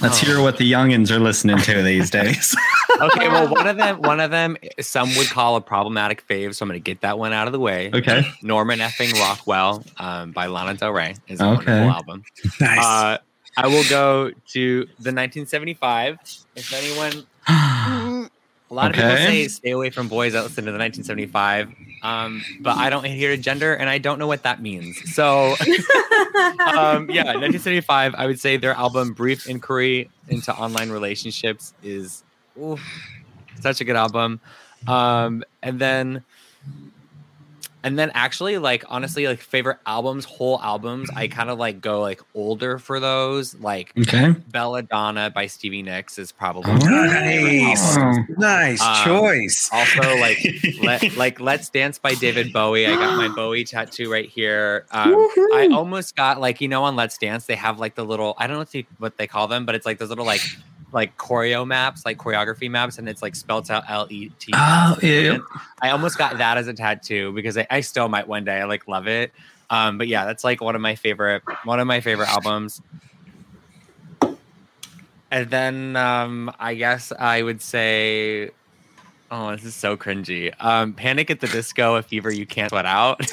let's hear what the youngins are listening to these days. Okay, well, one of them, one of them, some would call a problematic fave, so I'm going to get that one out of the way. okay. Norman effing Rockwell um, by Lana Del Rey is a Okay. wonderful album. nice. Uh, I will go to the 1975. If anyone, a lot of people say stay away from boys that listen to the 1975, um, but I don't adhere to gender and I don't know what that means. So, um, yeah, 1975, I would say their album Brief Inquiry into Online Relationships is ooh, such a good album. Um, and then and then actually like honestly like favorite albums, whole albums, I kind of like go like older for those. Like Okay. Belladonna by Stevie Nicks is probably Oh. nice, nice Um, choice. also like let, like Let's Dance by David Bowie. I got my Bowie tattoo right here. Um, I almost got like you know on Let's Dance they have like the little I don't know what they, what they call them, but it's like those little like like choreo maps, like choreography maps, and it's like spelled out L E T. Oh. I almost got that as a tattoo because I, I still might one day. I like love it. Um, but yeah, that's like one of my favorite one of my favorite albums. And then um, I guess I would say, oh, this is so cringy. Um, Panic at the Disco, a fever you can't sweat out.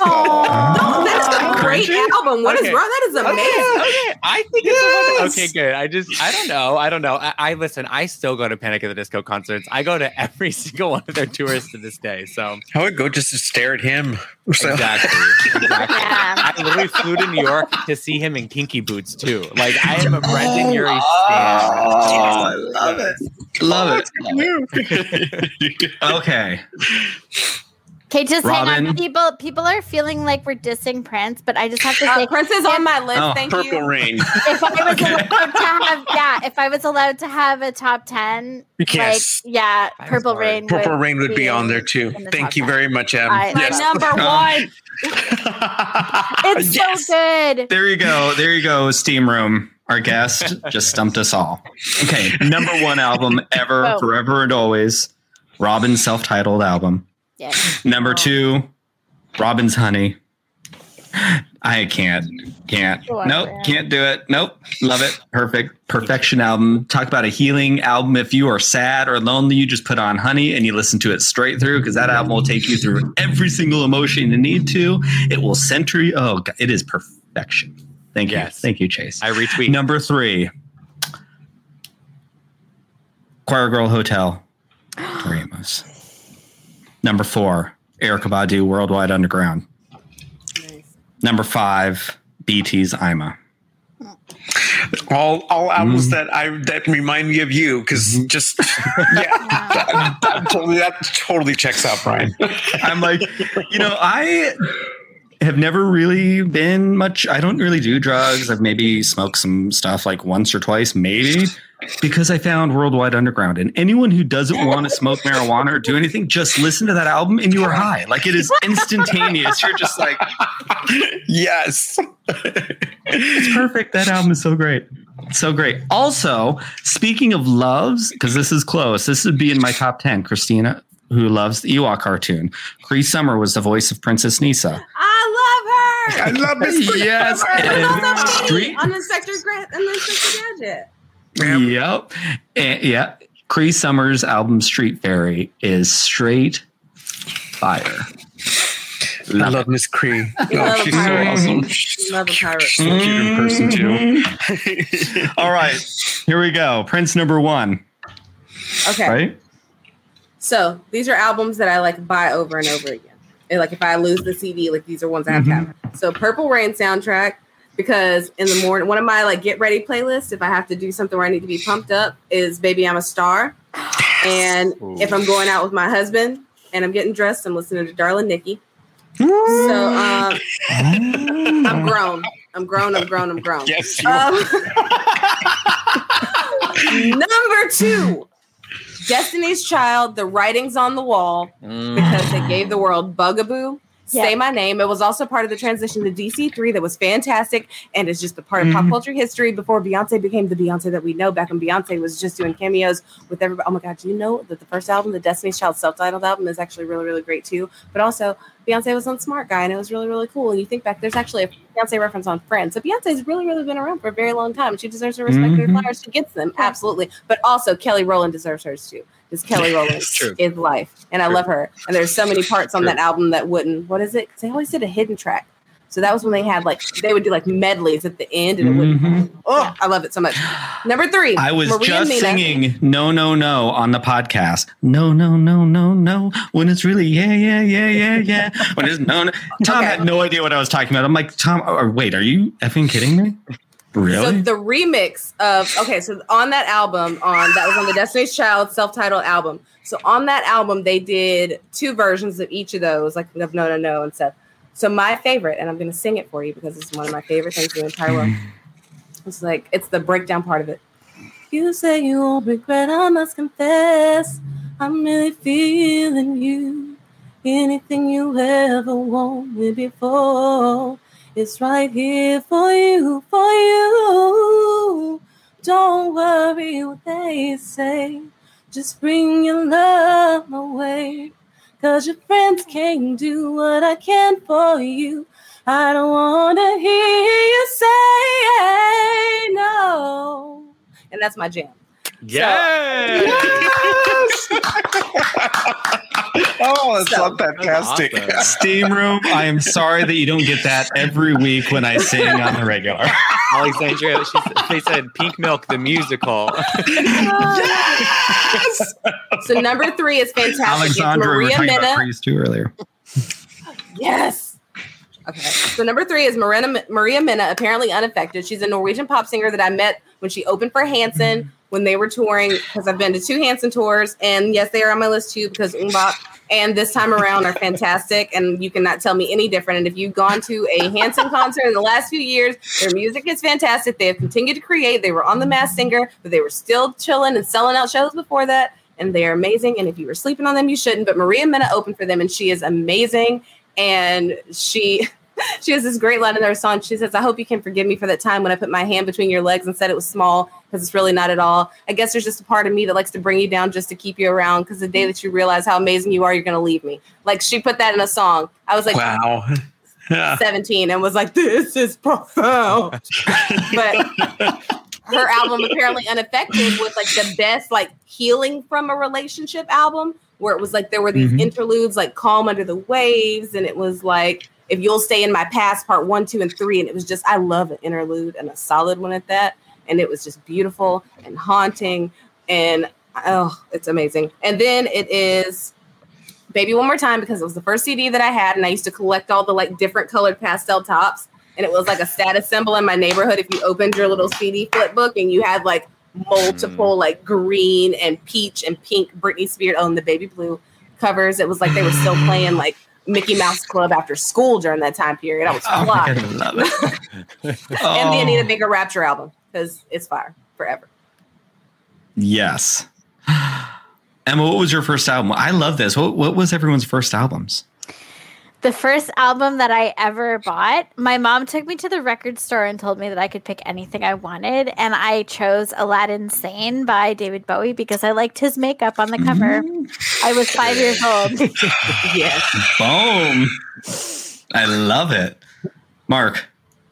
Oh, that's a great Cringy? album. What is Okay. wrong? That is amazing. okay, I think it's a Yes. wonder- okay. Good. I just I don't know. I don't know. I, I listen. I still go to Panic at the Disco concerts. I go to every single one of their tours to this day. So I would go just to stare at him. So. exactly, exactly. Yeah. I literally flew to New York to see him in Kinky Boots too. Like I am a Brendon Urie stan. Oh, I love it. Love it. Okay. Okay, just hang on. People people are feeling like we're dissing Prince, but I just have to say Uh, Prince is on my list. Oh, Thank Purple you. Purple rain. if I was Okay. allowed to have yeah, if I was allowed to have a top ten, Yes. like yeah, That is Purple. Rain. Purple would Rain would be on there too. the Thank you 10. very much, Em. I- My yes. number one. It's Yes. so good. There you go. There you go. Steam Room. Our guest just stumped us all. Okay. Number one album ever, Whoa. forever and always. Robin's self titled album. Yeah. Number two, Robin's Honey. I can't, can't, Go on, nope, Brad. can't do it. Nope, love it. Perfect, perfection album. Talk about a healing album. If you are sad or lonely, you just put on Honey and you listen to it straight through because that album will take you through every single emotion you need to. It will center you. Oh, God, it is perfection. Thank you, thank you, Chase. I retweet. Number three, Choir Girl Hotel, Tori Number four, Erykah Badu, Worldwide Underground. Number five, BT's Ima. all all albums Mm. that I that remind me of you because Mm-hmm. just yeah, that, that totally that totally checks out, Brian. I'm like, you know, I have never really been much. I don't really do drugs. I've maybe smoked some stuff like once or twice, maybe, because I found Worldwide Underground. And anyone who doesn't want to smoke marijuana or do anything, just listen to that album and you are high. Like it is instantaneous. You're just like, yes, it's perfect. That album is so great. So great. Also, speaking of loves, because this is close, this would be in my top 10. Krystina, who loves the Ewok cartoon. Cree Summer was the voice of Princess Kneesaa. I love her. I love this. Yes. Her and also Street. Petey on Inspector Gra- and Inspector Gadget. Yep. Yep. And, yeah. Cree Summers' album Street Fairy is straight fire. I love Miss Cree. Oh, she's so awesome. She's love a pirate. so cute in person too. All right, here we go. Prince number one. Okay. Right? So these are albums that I like buy over and over again. And like if I lose the CD, like these are ones I have to have. So Purple Rain soundtrack, because in the morning, one of my like get ready playlists, if I have to do something where I need to be pumped up, is Baby I'm a Star. And Ooh. if I'm going out with my husband and I'm getting dressed, I'm listening to Darling Nikki. So um, I'm grown. I'm grown. I'm grown. I'm grown. Yes, Um, number two, Destiny's Child, The Writings on the Wall, because they gave the world Bugaboo. Say my name. It was also part of the transition to DC3 that was fantastic and is just a part of pop Mhm. culture history before Beyonce became the Beyonce that we know back when Beyonce was just doing cameos with everybody. Oh my God, do you know that the first album, the Destiny's Child self titled album, is actually really, really great too? But also, Beyonce was on Smart Guy and it was really, really cool. And you think back, there's actually a Beyonce reference on Friends. So Beyonce's really, really been around for a very long time. She deserves her respect and her flowers. She gets them, absolutely. But also, Kelly Rowland deserves hers too. Because Kelly Rowland is life. And I True. love her. And there's so many parts on True. that album that wouldn't, what is it? They always did a hidden track. So that was when they had like, they would do like medleys at the end and it wouldn't. Mhm. Oh, I love it so much. Number three. I was Maria just Mena. singing "No, No, No" on the podcast. No, no, no, no, no. When it's really yeah, yeah, yeah, yeah, yeah. When it's no, no. Tom Okay. had no idea what I was talking about. I'm like, Tom, or wait, are you effing kidding me? So the remix of okay, so on that album, on that was on the Destiny's Child self-titled album. So on that album, they did two versions of each of those, like of No No No and stuff. So my favorite, and I'm gonna sing it for you because it's one of my favorite things in the entire world. Mm-hmm. It's like it's the breakdown part of it. You say you won't regret, I must confess. I'm really feeling you. Anything you ever wanted before. It's right here for you, for you. Don't worry what they say. Just bring your love away. Cause your friends can't do what I can for you. I don't wanna hear you say no. And that's my jam. Yeah. oh, that's So- fantastic. That's awesome. Steam room. I am sorry that you don't get that every week when I sing on the regular. Alexandria, she, they said Pink Milk, the musical. yes! So number three is fantastic. It's Alexandra, we were Maria talking about Mena. Freeze too earlier. Yes. Okay. So number three is Marina, Maria Mena, apparently unaffected. She's a Norwegian pop singer that I met when she opened for Hanson when they were touring. Because I've been to two Hanson tours, and yes, they are on my list too because MMMBop and this time around are fantastic, and you cannot tell me any different. And if you've gone to a Hanson concert in the last few years, their music is fantastic. They have continued to create. They were on the Masked Singer, but they were still chilling and selling out shows before that. And they are amazing. And if you were sleeping on them, you shouldn't. But Maria Mena opened for them, and she is amazing and she she has this great line in her song. She says, "I hope you can forgive me for that time when I put my hand between your legs and said it was small because it's really not at all. I guess there's just a part of me that likes to bring you down just to keep you around because the day that you realize how amazing you are, you're going to leave me." Like she put that in a song. I was like wow. 17 and was like, "This is profound." but her album apparently unaffected was like the best like healing from a relationship album where it was like there were these Mhm. interludes like calm under the waves and it was like if you'll stay in my past part one two and three and it was just i love an interlude and a solid one at that and it was just beautiful and haunting and oh it's amazing. And then it is baby one more time because it was the first cd that i had and i used to collect all the like different colored pastel tops and it was like a status symbol in my neighborhood. If you opened your little cd flip book and you had like multiple hmm. like green and peach and pink britney spears oh, on the baby blue covers it was like they were still playing like mickey mouse club after school during that time period. I was Oh my fly God, I love it. and the Oh, anita baker rapture album because it's fire forever Yes. Emma, what was your first album? I love this. What, what was everyone's first albums? The first album that I ever bought, my mom took me to the record store and told me that I could pick anything I wanted. And I chose Aladdin Sane by David Bowie because I liked his makeup on the mm-hmm. cover. I was five years old. yes Boom. I love it. Mark.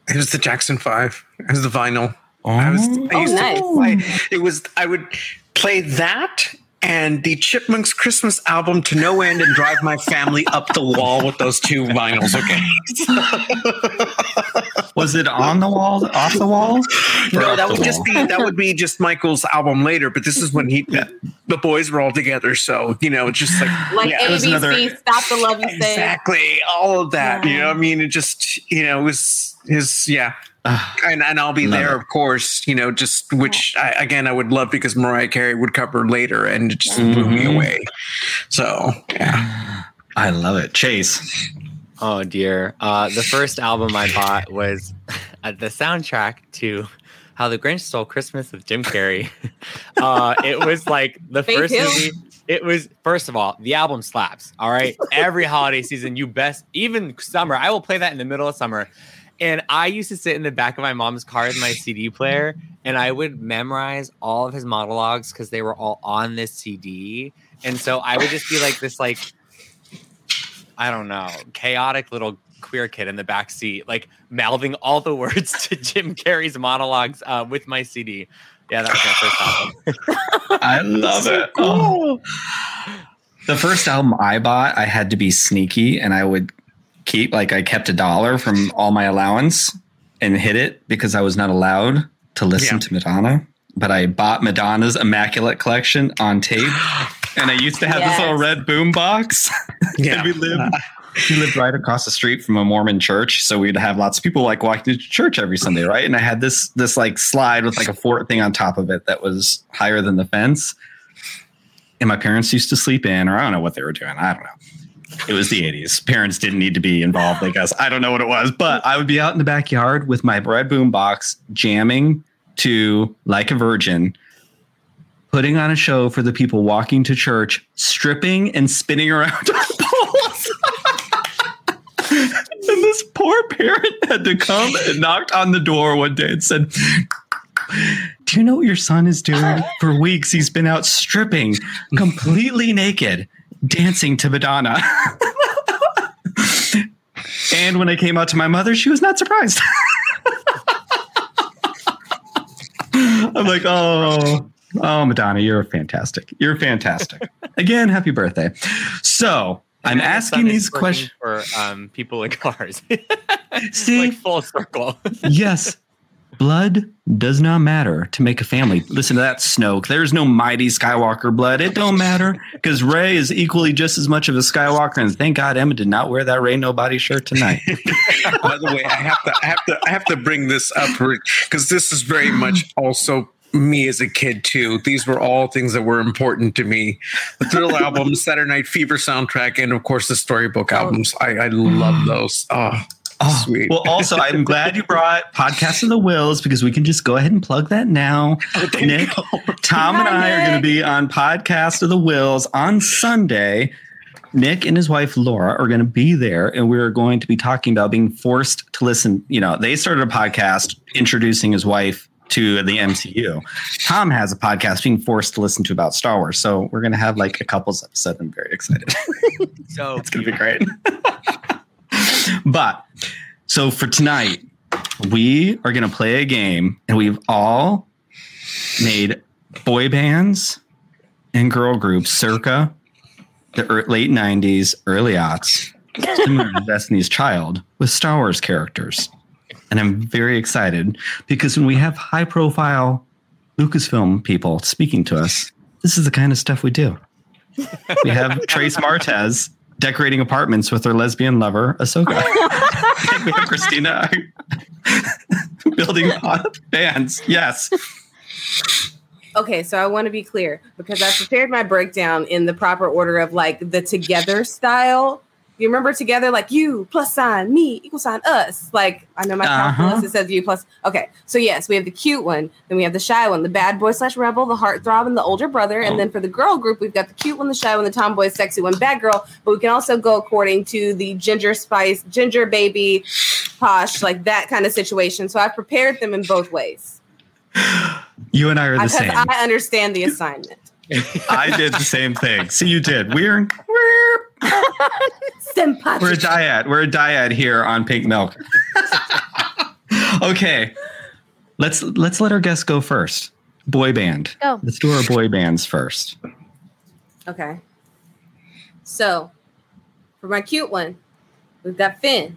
It was the Jackson Five. It was the vinyl. I was. Oh. I Oh, nice. to play. It was. I would play that and the Chipmunks Christmas album to no end and drive my family up the wall with those two vinyls. Okay. Was it on the wall, off the wall? No, that would just wall? be that would be just Michael's album later. But this is when he Yeah. the boys were all together. So you know, it's just like Like yeah, it was ABC, another- Stop the Love You Say. exactly all of that. You know, I mean, it just you know it was his yeah. Ah, And, and I'll be Love there, it. of course. You know, just which I, again I would love because Mariah Carey would cover later, and it just blew me Mhm. away. So yeah, I love it. Chase. Oh dear. Uh, the first album I bought was uh, the soundtrack to How the Grinch Stole Christmas with Jim Carrey. Uh, it was like the Faith first Hill? movie. It was first of all, the album slaps. All right, every holiday season, you best even summer. I will play that in the middle of summer. And I used to sit in the back of my mom's car with my CD player, and I would memorize all of his monologues because they were all on this CD. And so I would just be like this, like I don't know, chaotic little queer kid in the back seat, like mouthing all the words to Jim Carrey's monologues uh, with my CD. Yeah, that was my first album. I love it. Oh. The first album I bought, I had to be sneaky and I would keep, like, I kept a dollar from all my allowance and hid it because I was not allowed to listen Yeah. to Madonna. But I bought Madonna's Immaculate Collection on tape. And I used to have this little red boom box. yeah. we lived we lived right across the street from a Mormon church, so we'd have lots of people like walking to church every Sunday, right? And I had this this like slide with like a fort thing on top of it that was higher than the fence. And my parents used to sleep in, or I don't know what they were doing. I don't know. It was the 80s. Parents didn't need to be involved, I guess. I don't know what it was, but I would be out in the backyard with my red boom box jamming to Like a Virgin, putting on a show for the people walking to church, stripping and spinning around on poles. and this poor parent had to come and knocked on the door one day and said, Do you know what your son is doing? For weeks, he's been out stripping, completely naked, dancing to Madonna. and when I came out to my mother, she was not surprised. I'm like, oh, oh, Madonna, you're fantastic. You're fantastic. Again, happy birthday. So I'm asking these questions. for um, people in cars. See? like full circle. yes, blood does not matter to make a family. Listen to that, Snoke. There's no mighty Skywalker blood. It don't matter because Rey is equally just as much of a Skywalker. And thank God Emma did not wear that Rey Nobody shirt tonight. By the way, I have to, I have to, I have to bring this up because this is very much also me as a kid too. These were all things that were important to me: the Thrill album, Saturday Night Fever soundtrack, and of course the storybook oh. albums. I, I love those. Oh, Oh, Sweet. Well, also, I'm glad you brought Podcast of the Wills because we can just go ahead and plug that now. Nick, Tom, and I are going to be on Podcast of the Wills on Sunday. Nick and his wife Laura are going to be there, and we're going to be talking about being forced to listen. You know, they started a podcast introducing his wife to the MCU. Tom has a podcast being forced to listen to about Star Wars. So we're going to have like a couples episode. I'm very excited. so It's going to be great. But so for tonight, we are going to play a game, and we've all made boy bands and girl groups circa the late 90s, early aughts, similar to Destiny's Child with Star Wars characters. And I'm very excited because when we have high profile Lucasfilm people speaking to us, this is the kind of stuff we do. We have Trace Martez decorating apartments with her lesbian lover, Ahsoka. we have Krystina building bands. Yes. Okay, so I want to be clear because I prepared my breakdown in the proper order of like the together style. You remember together, like you plus sign me equal sign us. Like I know my Uh-huh. calculus it says you plus. Okay, so yes, we have the cute one, then we have the shy one, the bad boy slash rebel, the heartthrob, and the older brother. And Oh. then for the girl group, we've got the cute one, the shy one, the tomboy, sexy one, bad girl. But we can also go according to the ginger spice, ginger baby, posh, like that kind of situation. So I've prepared them in both ways You and I are the same. I understand the assignment. I did the same thing. See, you did. We're we're we're a dyad. We're a dyad here on Pink Milk. okay, let's let's let our guests go first. Boy band. Go. Let's do our boy bands first. Okay. So, for my cute one, we've got Finn.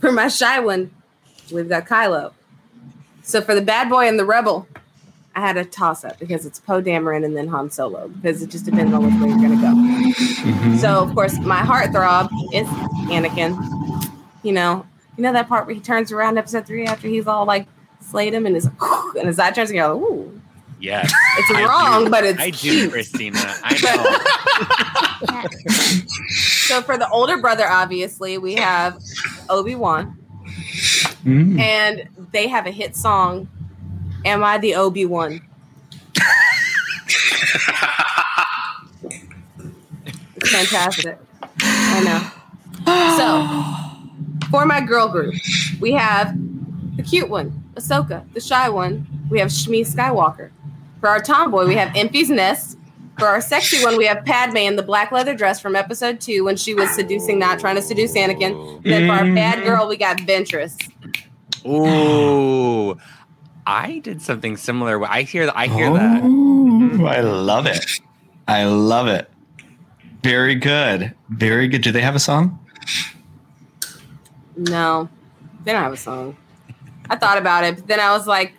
For my shy one, we've got Kylo. So for the bad boy and the rebel, I had a toss up because it's Poe Dameron and then Han Solo because it just depends on which way you're gonna go. Mhm. So of course my heartthrob is Anakin. You know, you know that part where he turns around episode three after he's all like slayed him and his and his eye turns and you're like, ooh, Yes. it's I wrong, do. but it's I do. Krystina. I know. So for the older brother, obviously we have Obi Wan, Mm. and they have a hit song. Am I the Obi Wan? Fantastic. I know. So, for my girl group, we have the cute one, Ahsoka. The shy one, we have Shmi Skywalker. For our tomboy, we have Enfys Nest. For our sexy one, we have Padme in the black leather dress from episode two when she was seducing, not trying to seduce Anakin. Then for our bad mm. girl, we got Ventress. Ooh. I did something similar. I hear that. I hear that. Oh, I love it. I love it. Very good. Very good. Do they have a song? No, they don't have a song. I thought about it, but then I was like,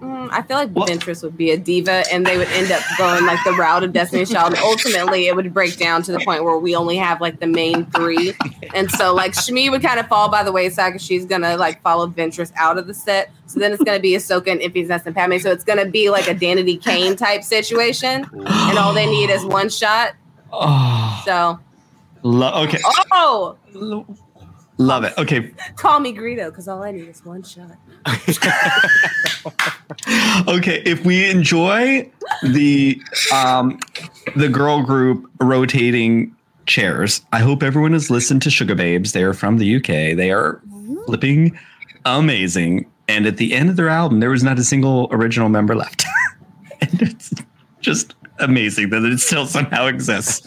mm, I feel like What? Ventress would be a diva, and they would end up going like the route of Destiny's Child. And ultimately, it would break down to the point where we only have like the main three, and so like Shmi would kind of fall by the wayside because she's gonna like follow Ventress out of the set. So then it's gonna be Ahsoka and Enfys Nest and Padme. So it's gonna be like a Danity Kane type situation, and all they need is one shot. Oh, So lo- okay. oh, Love it. Okay. call me Greedo because all I need is one shot. Okay. If we enjoy the um, the girl group rotating chairs, I hope everyone has listened to Sugababes. They are from the UK. They are flipping amazing. And at the end of their album, there was not a single original member left. and it's just amazing that it still somehow exists.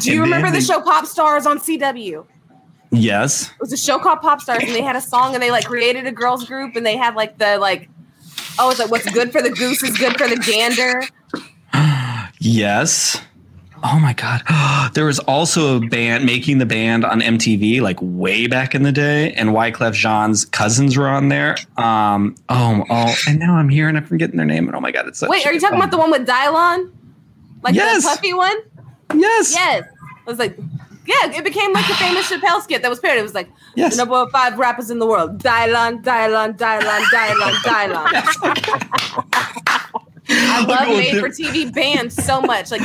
Do you remember the show Pop Stars on CW? Yes. It was a show called Pop Stars, and they had a song, and they like created a girls group, and they had like the like, oh, it's like what's good for the goose is good for the gander. Yes. Oh my god. There was also a band making the band on MTV like way back in the day, and Wyclef Jean's cousins were on there. Um, oh, oh, and now I'm here and I'm forgetting their name. And oh my god, it's such Wait, are you talking about the one with Dylon? Like Yes. the puffy one? Yes. Yes. It was like, yeah, it became like the famous Chappelle skit that was parodied. It was like Yes. the number five rappers in the world: Dylon, Dylon, Dylon, Dylon, Dylon. I love made for TV bands so much. Like,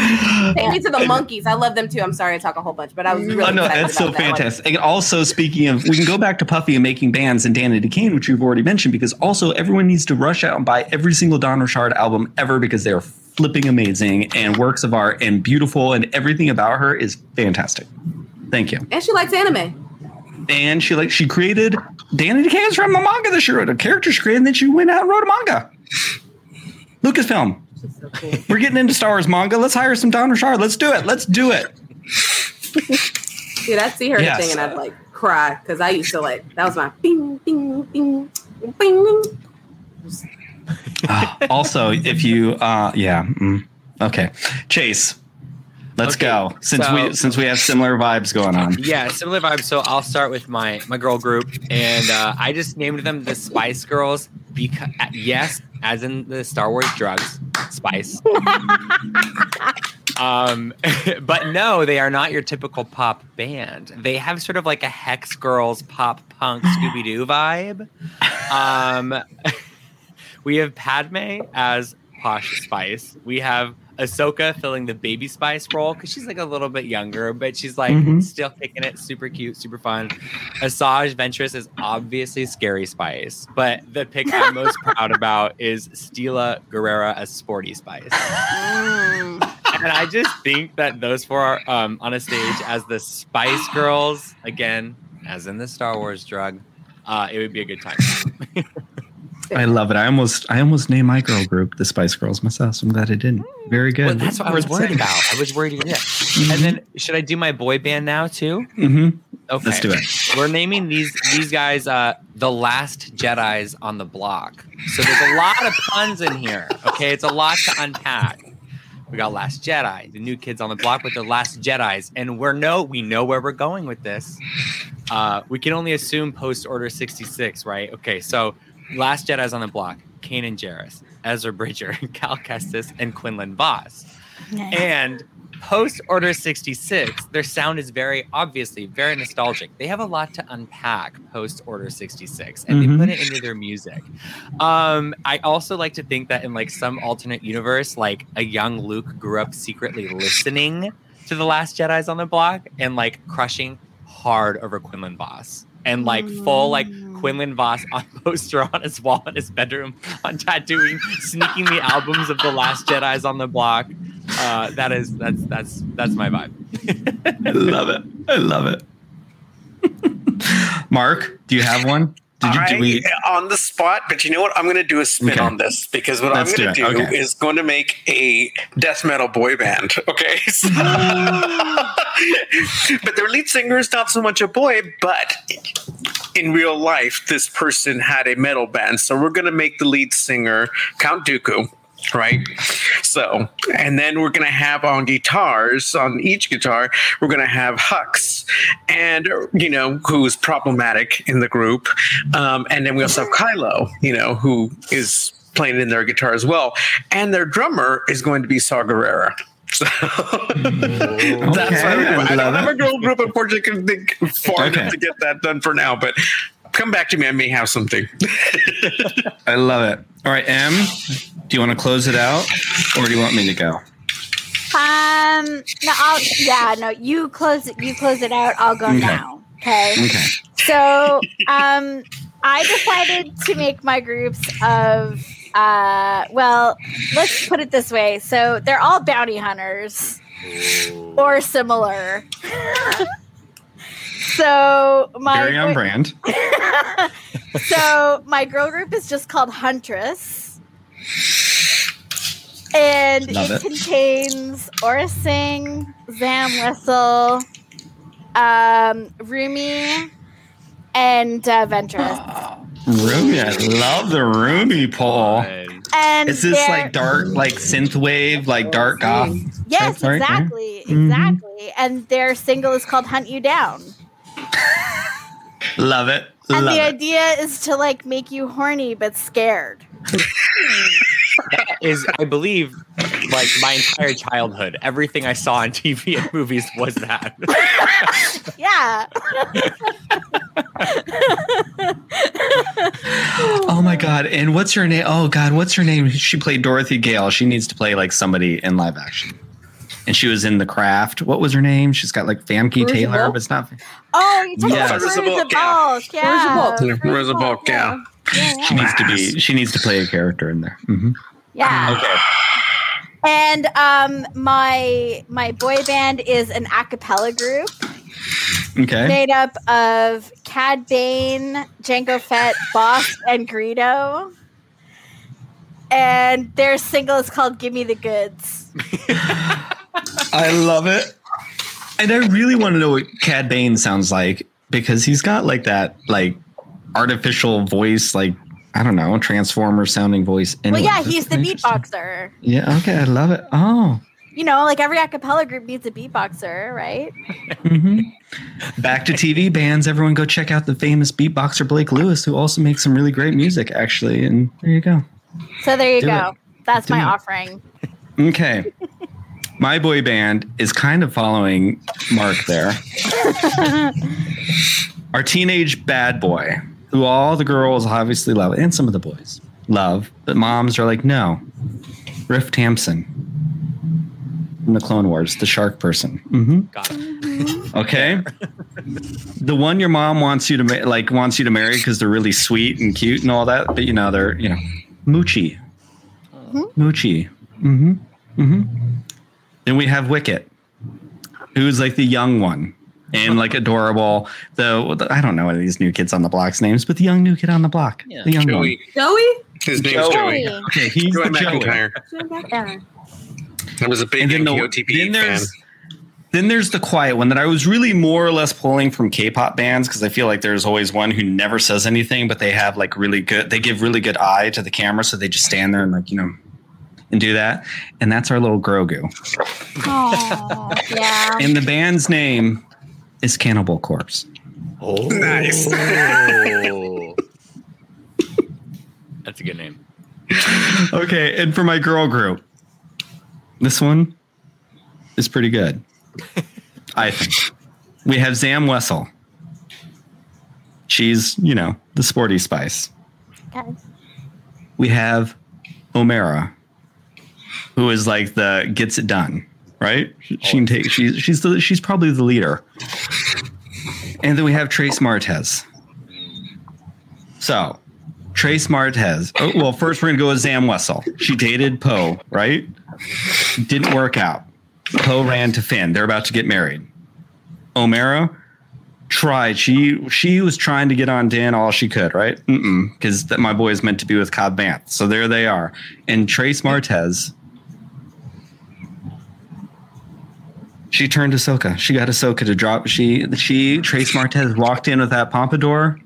take me to the Monkees. I love them too. I'm sorry I talk a whole bunch, but I was really Oh no, excited that's so that. Like, fantastic. And also, speaking of, we can go back to Puffy and making bands and Danity Kane, which we've already mentioned, because also everyone needs to rush out and buy every single Dawn Richard album ever because they are flipping amazing and works of art and beautiful, and everything about her is fantastic. Thank you. and she likes anime. and she like she created Danity Kane's from a manga that she wrote, a character she created, and then she went out and wrote a manga. Lucasfilm. So cool. We're getting into Star Wars manga. Let's hire some Dawn Richard. Let's do it. Let's do it. Dude, I'd see her Yes. thing and I'd like cry because I used to like that was my bing bing bing bing. Uh, also, if you, uh, yeah, mm, okay, Chase, let's Okay, go. Since so- we since we have similar vibes going on. Yeah, similar vibes. So I'll start with my my girl group, and uh, I just named them the Spice Girls because yes, as in the Star Wars drugs, spice. um, but no, they are not your typical pop band. They have sort of like a Hex Girls pop punk Scooby Doo vibe. Um, we have Padme as Posh Spice. We have Ahsoka filling the baby Spice role because she's like a little bit younger, but she's like Mhm. still kicking it, super cute, super fun. Asajj Ventress is obviously Scary Spice, but the pick I'm most proud about is Stila Guerrera as Sporty Spice. Mm. and I just think that those four are um, on a stage as the Spice Girls, again, as in the Star Wars drug. Uh, it would be a good time. I love it. I almost I almost named my girl group the Spice Girls myself. So I'm glad I didn't. Very good. Well, that's what I was worried about. I was worried. Yeah. And then, should I do my boy band now too? Mm-hmm. Okay, Let's do it. We're naming these these guys uh, the last Jedi's on the block. So there's a lot of puns in here. Okay, it's a lot to unpack. We got Last Jedi, the new kids on the block with the Last Jedi's, and we're no, we know where we're going with this. Uh, we can only assume post Order sixty six, right? Okay, so Last Jedi's on the block: Kanan Jarrus, Ezra Bridger, Cal Kestis, and Quinlan Vos. And post Order 66, their sound is very obviously very nostalgic. They have a lot to unpack post Order 66 and Mhm. they put it into their music. Um, I also like to think that in like some alternate universe, like a young Luke grew up secretly listening to the last Jedi's on the block and like crushing hard over Quinlan Vos. And like full like Mm. Quinlan Vos on poster on his wall in his bedroom on tattooing, sneaking the albums of the Last Jedi's on the block. Uh, that is that's that's that's my vibe. I love it. I love it. Mark, do you have one? Did you? Did we? On the spot, but you know what? I'm going to do a spin Okay. on this because what Let's I'm going to it. do, Okay. is going to make a death metal boy band. Okay, So- but their lead singer is not so much a boy, but in real life, this person had a metal band. So we're going to make the lead singer Count Dooku. Right. So, and then we're going to have on guitars, on each guitar, we're going to have Hux, and, you know, who's problematic in the group. Um, and then we also have Kylo, you know, who is playing in their guitar as well. And their drummer is going to be Saw Gerrera. So that's Okay, why I I, don't have a girl group, unfortunately, can think far Okay. enough to get that done for now. But come back to me. I may have something. I love it. All right, M. Do you want to close it out, or do you want me to go? Um, no, I'll, yeah, no, you close it. You close it out. I'll go Okay. now. Okay. Okay. So, um, I decided to make my groups of, uh, well, let's put it this way. So they're all bounty hunters or similar. so my Very on brand. so my girl group is just called Huntress. And Love it, it. contains Aurra Sing, Zam Wesell, um, Rumi, and uh, Ventress. Roomy, I love the Roomy Paul. And Is this like dark, like synth wave, like dark goth? Yes, type right exactly, Mhm. exactly. And their single is called "Hunt You Down." Love it. And the it. idea is to like make you horny but scared. that is, I believe like my entire childhood, everything I saw on TV and movies was that. Yeah. Oh my god! And what's her name? Oh god, what's her name? She played Dorothy Gale. She needs to play like somebody in live action. And she was in The Craft. What was her name? She's got like Famke Fairuza Taylor, Balk? but it's not. Oh, you're talking Yes. about Fairuza Fairuza yeah. Balk. Yeah. She needs to be. She needs to play a character in there. Mhm. Yeah. Okay. And um my my boy band is an a cappella group Okay. made up of Cad Bane, Jango Fett, Bossk, and Greedo. And their single is called Give Me the Goods. I love it. And I really want to know what Cad Bane sounds like because he's got like that like artificial voice, like I don't know, transformer sounding voice. Well, yeah, he's the beatboxer. Yeah. Okay. I love it. Oh. You know, like every acapella group needs a beatboxer, right? hmm Back to TV bands. Everyone go check out the famous beatboxer Blake Lewis, who also makes some really great music, actually. And there you go. So there you Do go. That's Do my it. offering. Okay. My boy band is kind of following Mark there. Our teenage bad boy, who all the girls obviously love, and some of the boys love, but moms are like, no. Riff Tamson from the Clone Wars, the shark person. hmm Got it. Okay. the one your mom wants you to ma- like wants you to marry because they're really sweet and cute and all that, but you know they're you know Moochie, Moochie. Mm-hmm. Mm-hmm. Then we have Wicket, who's like the young one and like adorable. The I don't know what these new kids on the block's names, but the young new kid on the block, Yeah. the young Joey. Joey? His name's Joey. Joey. Joey. Okay, he's Joey the Joey. McIntyre. I was a big And then, the, OTP then fan. then there's the quiet one that I was really more or less pulling from K-pop bands because I feel like there's always one who never says anything, but they have like really good. They give really good eye to the camera, so they just stand there and like you know and do that. And that's our little Grogu. Aw, yeah. And the band's name is Cannibal Corpse. Oh, Nice. That's a good name. Okay, and for my girl group, this one is pretty good. I think we have Zam Wesell. She's, you know, the sporty spice. Okay. We have Omera, who is like the gets it done, right? She can take. She's she's the she's probably the leader. And then we have Trace Martez. So, Trace Martez. Oh, well, first we're gonna go with Zam Wesell. She dated Poe, right? Didn't work out. Poe ran to Finn. They're about to get married. Omera tried. She she was trying to get on Din all she could, right? Because that my boy is meant to be with Cobb Vanth. So there they are. And Trace Martez. She turned Ahsoka. She got Ahsoka to drop. She she Trace Martez walked in with that pompadour,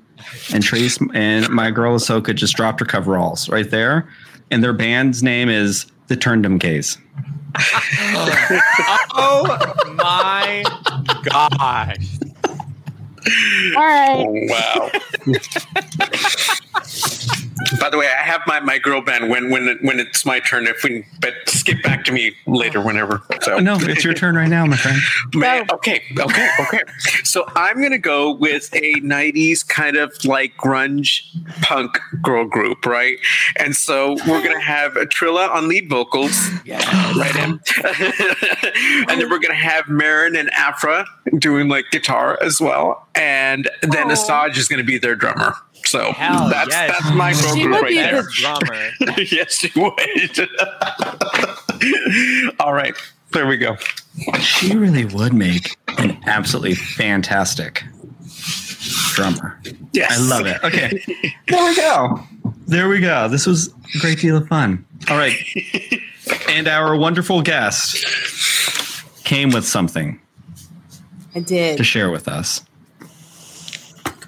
and Trace and my girl Ahsoka just dropped her coveralls right there. And their band's name is the Turndom Gays. Oh my gosh. All right. Oh, wow. By the way, I have my, my girl band when when it, when it's my turn. If we but skip back to me later, whenever. So no, it's your turn right now, my friend. Man, okay, okay, okay. So I'm gonna go with a '90s kind of like grunge punk girl group, right? And so we're gonna have Trilla on lead vocals, right? In. and then we're gonna have Merrin and Aphra doing like guitar as well, and then Aw. Asajj is gonna be their drummer. So Hell that's yes. that's my girl She group would right be a there. Best drummer. yes, she would. All right, there we go. She really would make an absolutely fantastic drummer. Yes, I love it. Okay. There we go. There we go. This was a great deal of fun. All right. And our wonderful guest came with something I did. to share with us.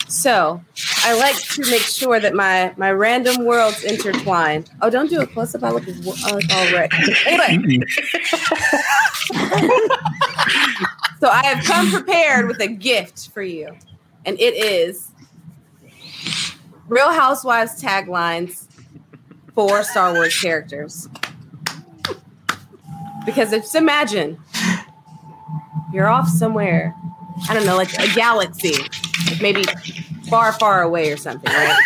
So I like to make sure that my my random worlds intertwine. Oh, don't do a close up. I look, look uh, all red. Anyway, so I have come prepared with a gift for you, and it is Real Housewives taglines for Star Wars characters. Because just imagine you're off somewhere, I don't know, like a galaxy, like maybe far, far away or something, right?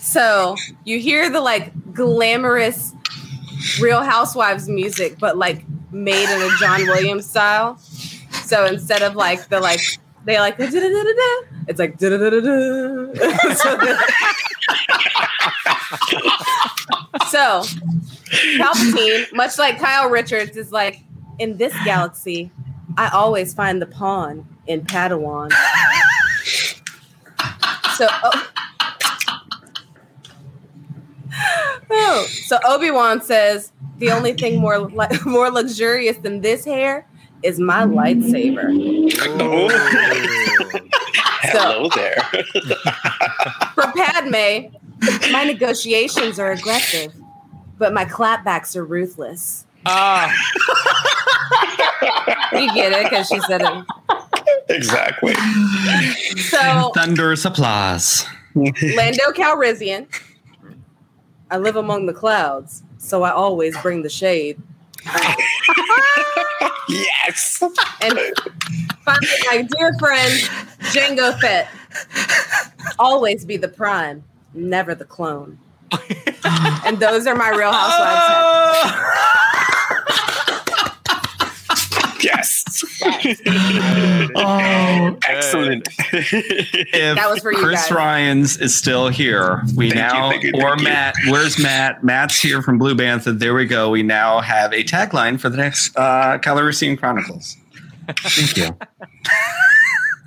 so you hear the like glamorous Real Housewives music, but like made in a John Williams style. So instead of like the like they like it's like da-da-da-da-da. so, so Palpatine, much like Kyle Richards, is like in this galaxy. I always find the pawn in Padawan. so, oh, Oh, so Obi Wan says the only thing more lu- more luxurious than this hair is my lightsaber. Hello there. For Padme, my negotiations are aggressive, but my clapbacks are ruthless. Ah, You get it because she said it. Exactly. So Thunderous applause. Lando Calrissian. I live among the clouds, so I always bring the shade. yes. And finally, my dear friend Jango Fett. Always be the prime, never the clone. and those are my Real Housewives. Yes. Oh, Excellent. if That was for you Chris guys. Ryans is still here, we Thank you, now, thank you, or thank you. Matt, where's Matt? Matt's here from Blue Bantha. There we go. We now have a tagline for the next uh, Calrissian Chronicles. Thank you.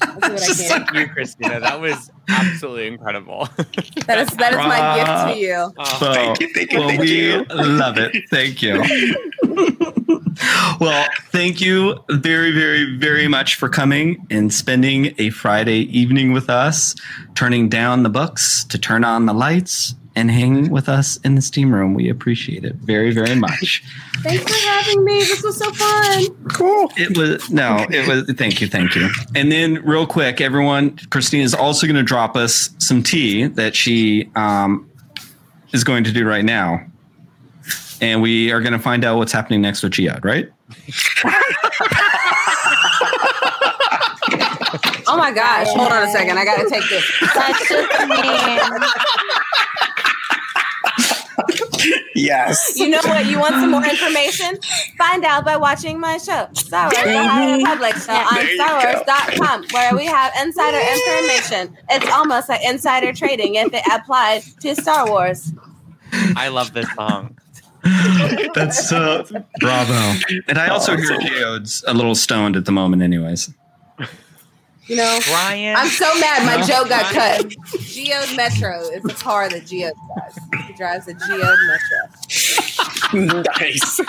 I'll what I thank you, Krystina. That was absolutely incredible. That is that is my gift to you. Oh, So, Thank you, thank you, well, thank we you. love it. Thank you. well, thank you very, very, very much for coming and spending a Friday evening with us, turning down the books to turn on the lights and hang with us in the steam room. We appreciate it very, very much. Thanks for having me. This was so fun. Cool. It was no, it was thank you, thank you. And then real quick, everyone, Christine is also going to drop us some tea that she um, is going to do right now. And we are going to find out what's happening next with Geode, right? Oh my gosh. Hold on a second. I gotta take this. That's just mean. Yes. You know what? You want some more information? Find out by watching my show, Star Wars, the High Republic show on There you go. StarWars.com, where we have insider information. It's almost like insider trading if it applied to Star Wars. I love this song. That's uh, bravo. And I also hear Geode's a little stoned at the moment, anyways. You know? Brian. I'm so mad my No. joke got cut. Geode Metro is the car that Geo drives. He drives a Geode Metro. nice.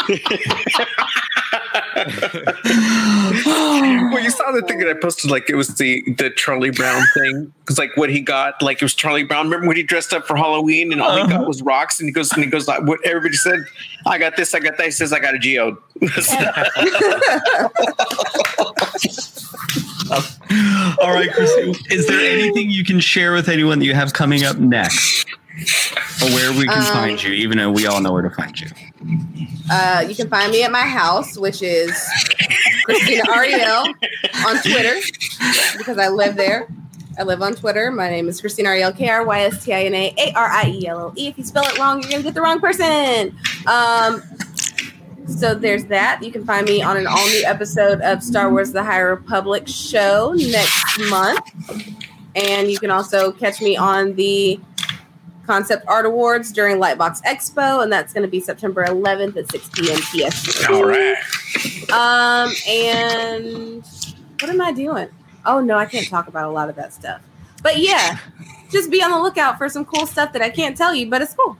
well, you saw the thing that I posted, like it was the the Charlie Brown thing, because like what he got, like it was Charlie Brown. Remember when he dressed up for Halloween and all he got uh-huh. was rocks, and he goes and he goes like what everybody said, I got this, I got that. He says I got a geode. All right, Christine. Is there anything you can share with anyone that you have coming up next? Or where we can Um, find you, even though we all know where to find you. Uh, you can find me at my house, which is Krystina Arielle on Twitter because I live there. I live on Twitter. My name is Krystina Arielle, K R Y S T I N A A R I E L L E. If you spell it wrong, you're going to get the wrong person. Um, so there's that. You can find me on an all new episode of Star Wars The High Republic show next month. And you can also catch me on the Concept Art Awards during Lightbox Expo, and that's going to be September 11th at 6 p.m. PST. all right. Um, and what am I doing? Oh no, I can't talk about a lot of that stuff. But yeah, just be on the lookout for some cool stuff that I can't tell you, but it's cool.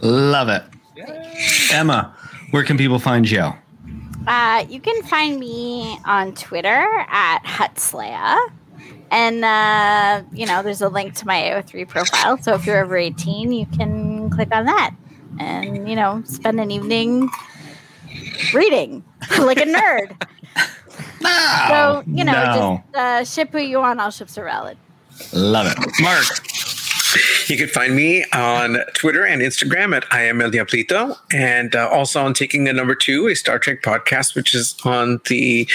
Love it. Emma, where can people find you? Uh, you can find me on Twitter at Hutzleia. And, uh, you know, there's a link to my AO3 profile. So if you're over 18, you can click on that and, you know, spend an evening reading like a nerd. so, you know, no. just uh, ship who you want. All ships are valid. Love it. Mark, You can find me on Twitter and Instagram at I am El Diablito, and uh, also on Taking a Number Two, a Star Trek podcast, which is on the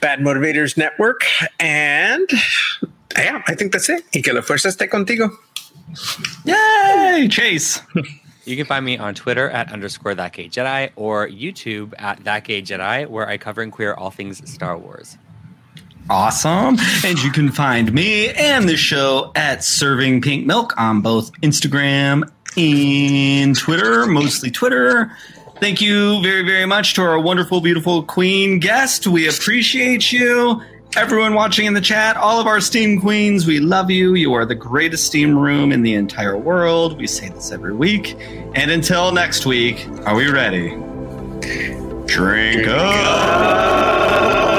Bad Motivators Network. And yeah, I think that's it. Y que la fuerza esté contigo. yay, Chase. You can find me on Twitter at underscore that gay Jedi or YouTube at that gay Jedi, where I cover and queer all things Star Wars. Awesome. And you can find me and the show at Serving Pink Milk on both Instagram and Twitter, mostly Twitter. Thank you very, very much to our wonderful, beautiful queen guest. We appreciate you. Everyone watching in the chat, all of our steam queens, we love you. You are the greatest steam room in the entire world. We say this every week. And until next week, are we ready? Drink up.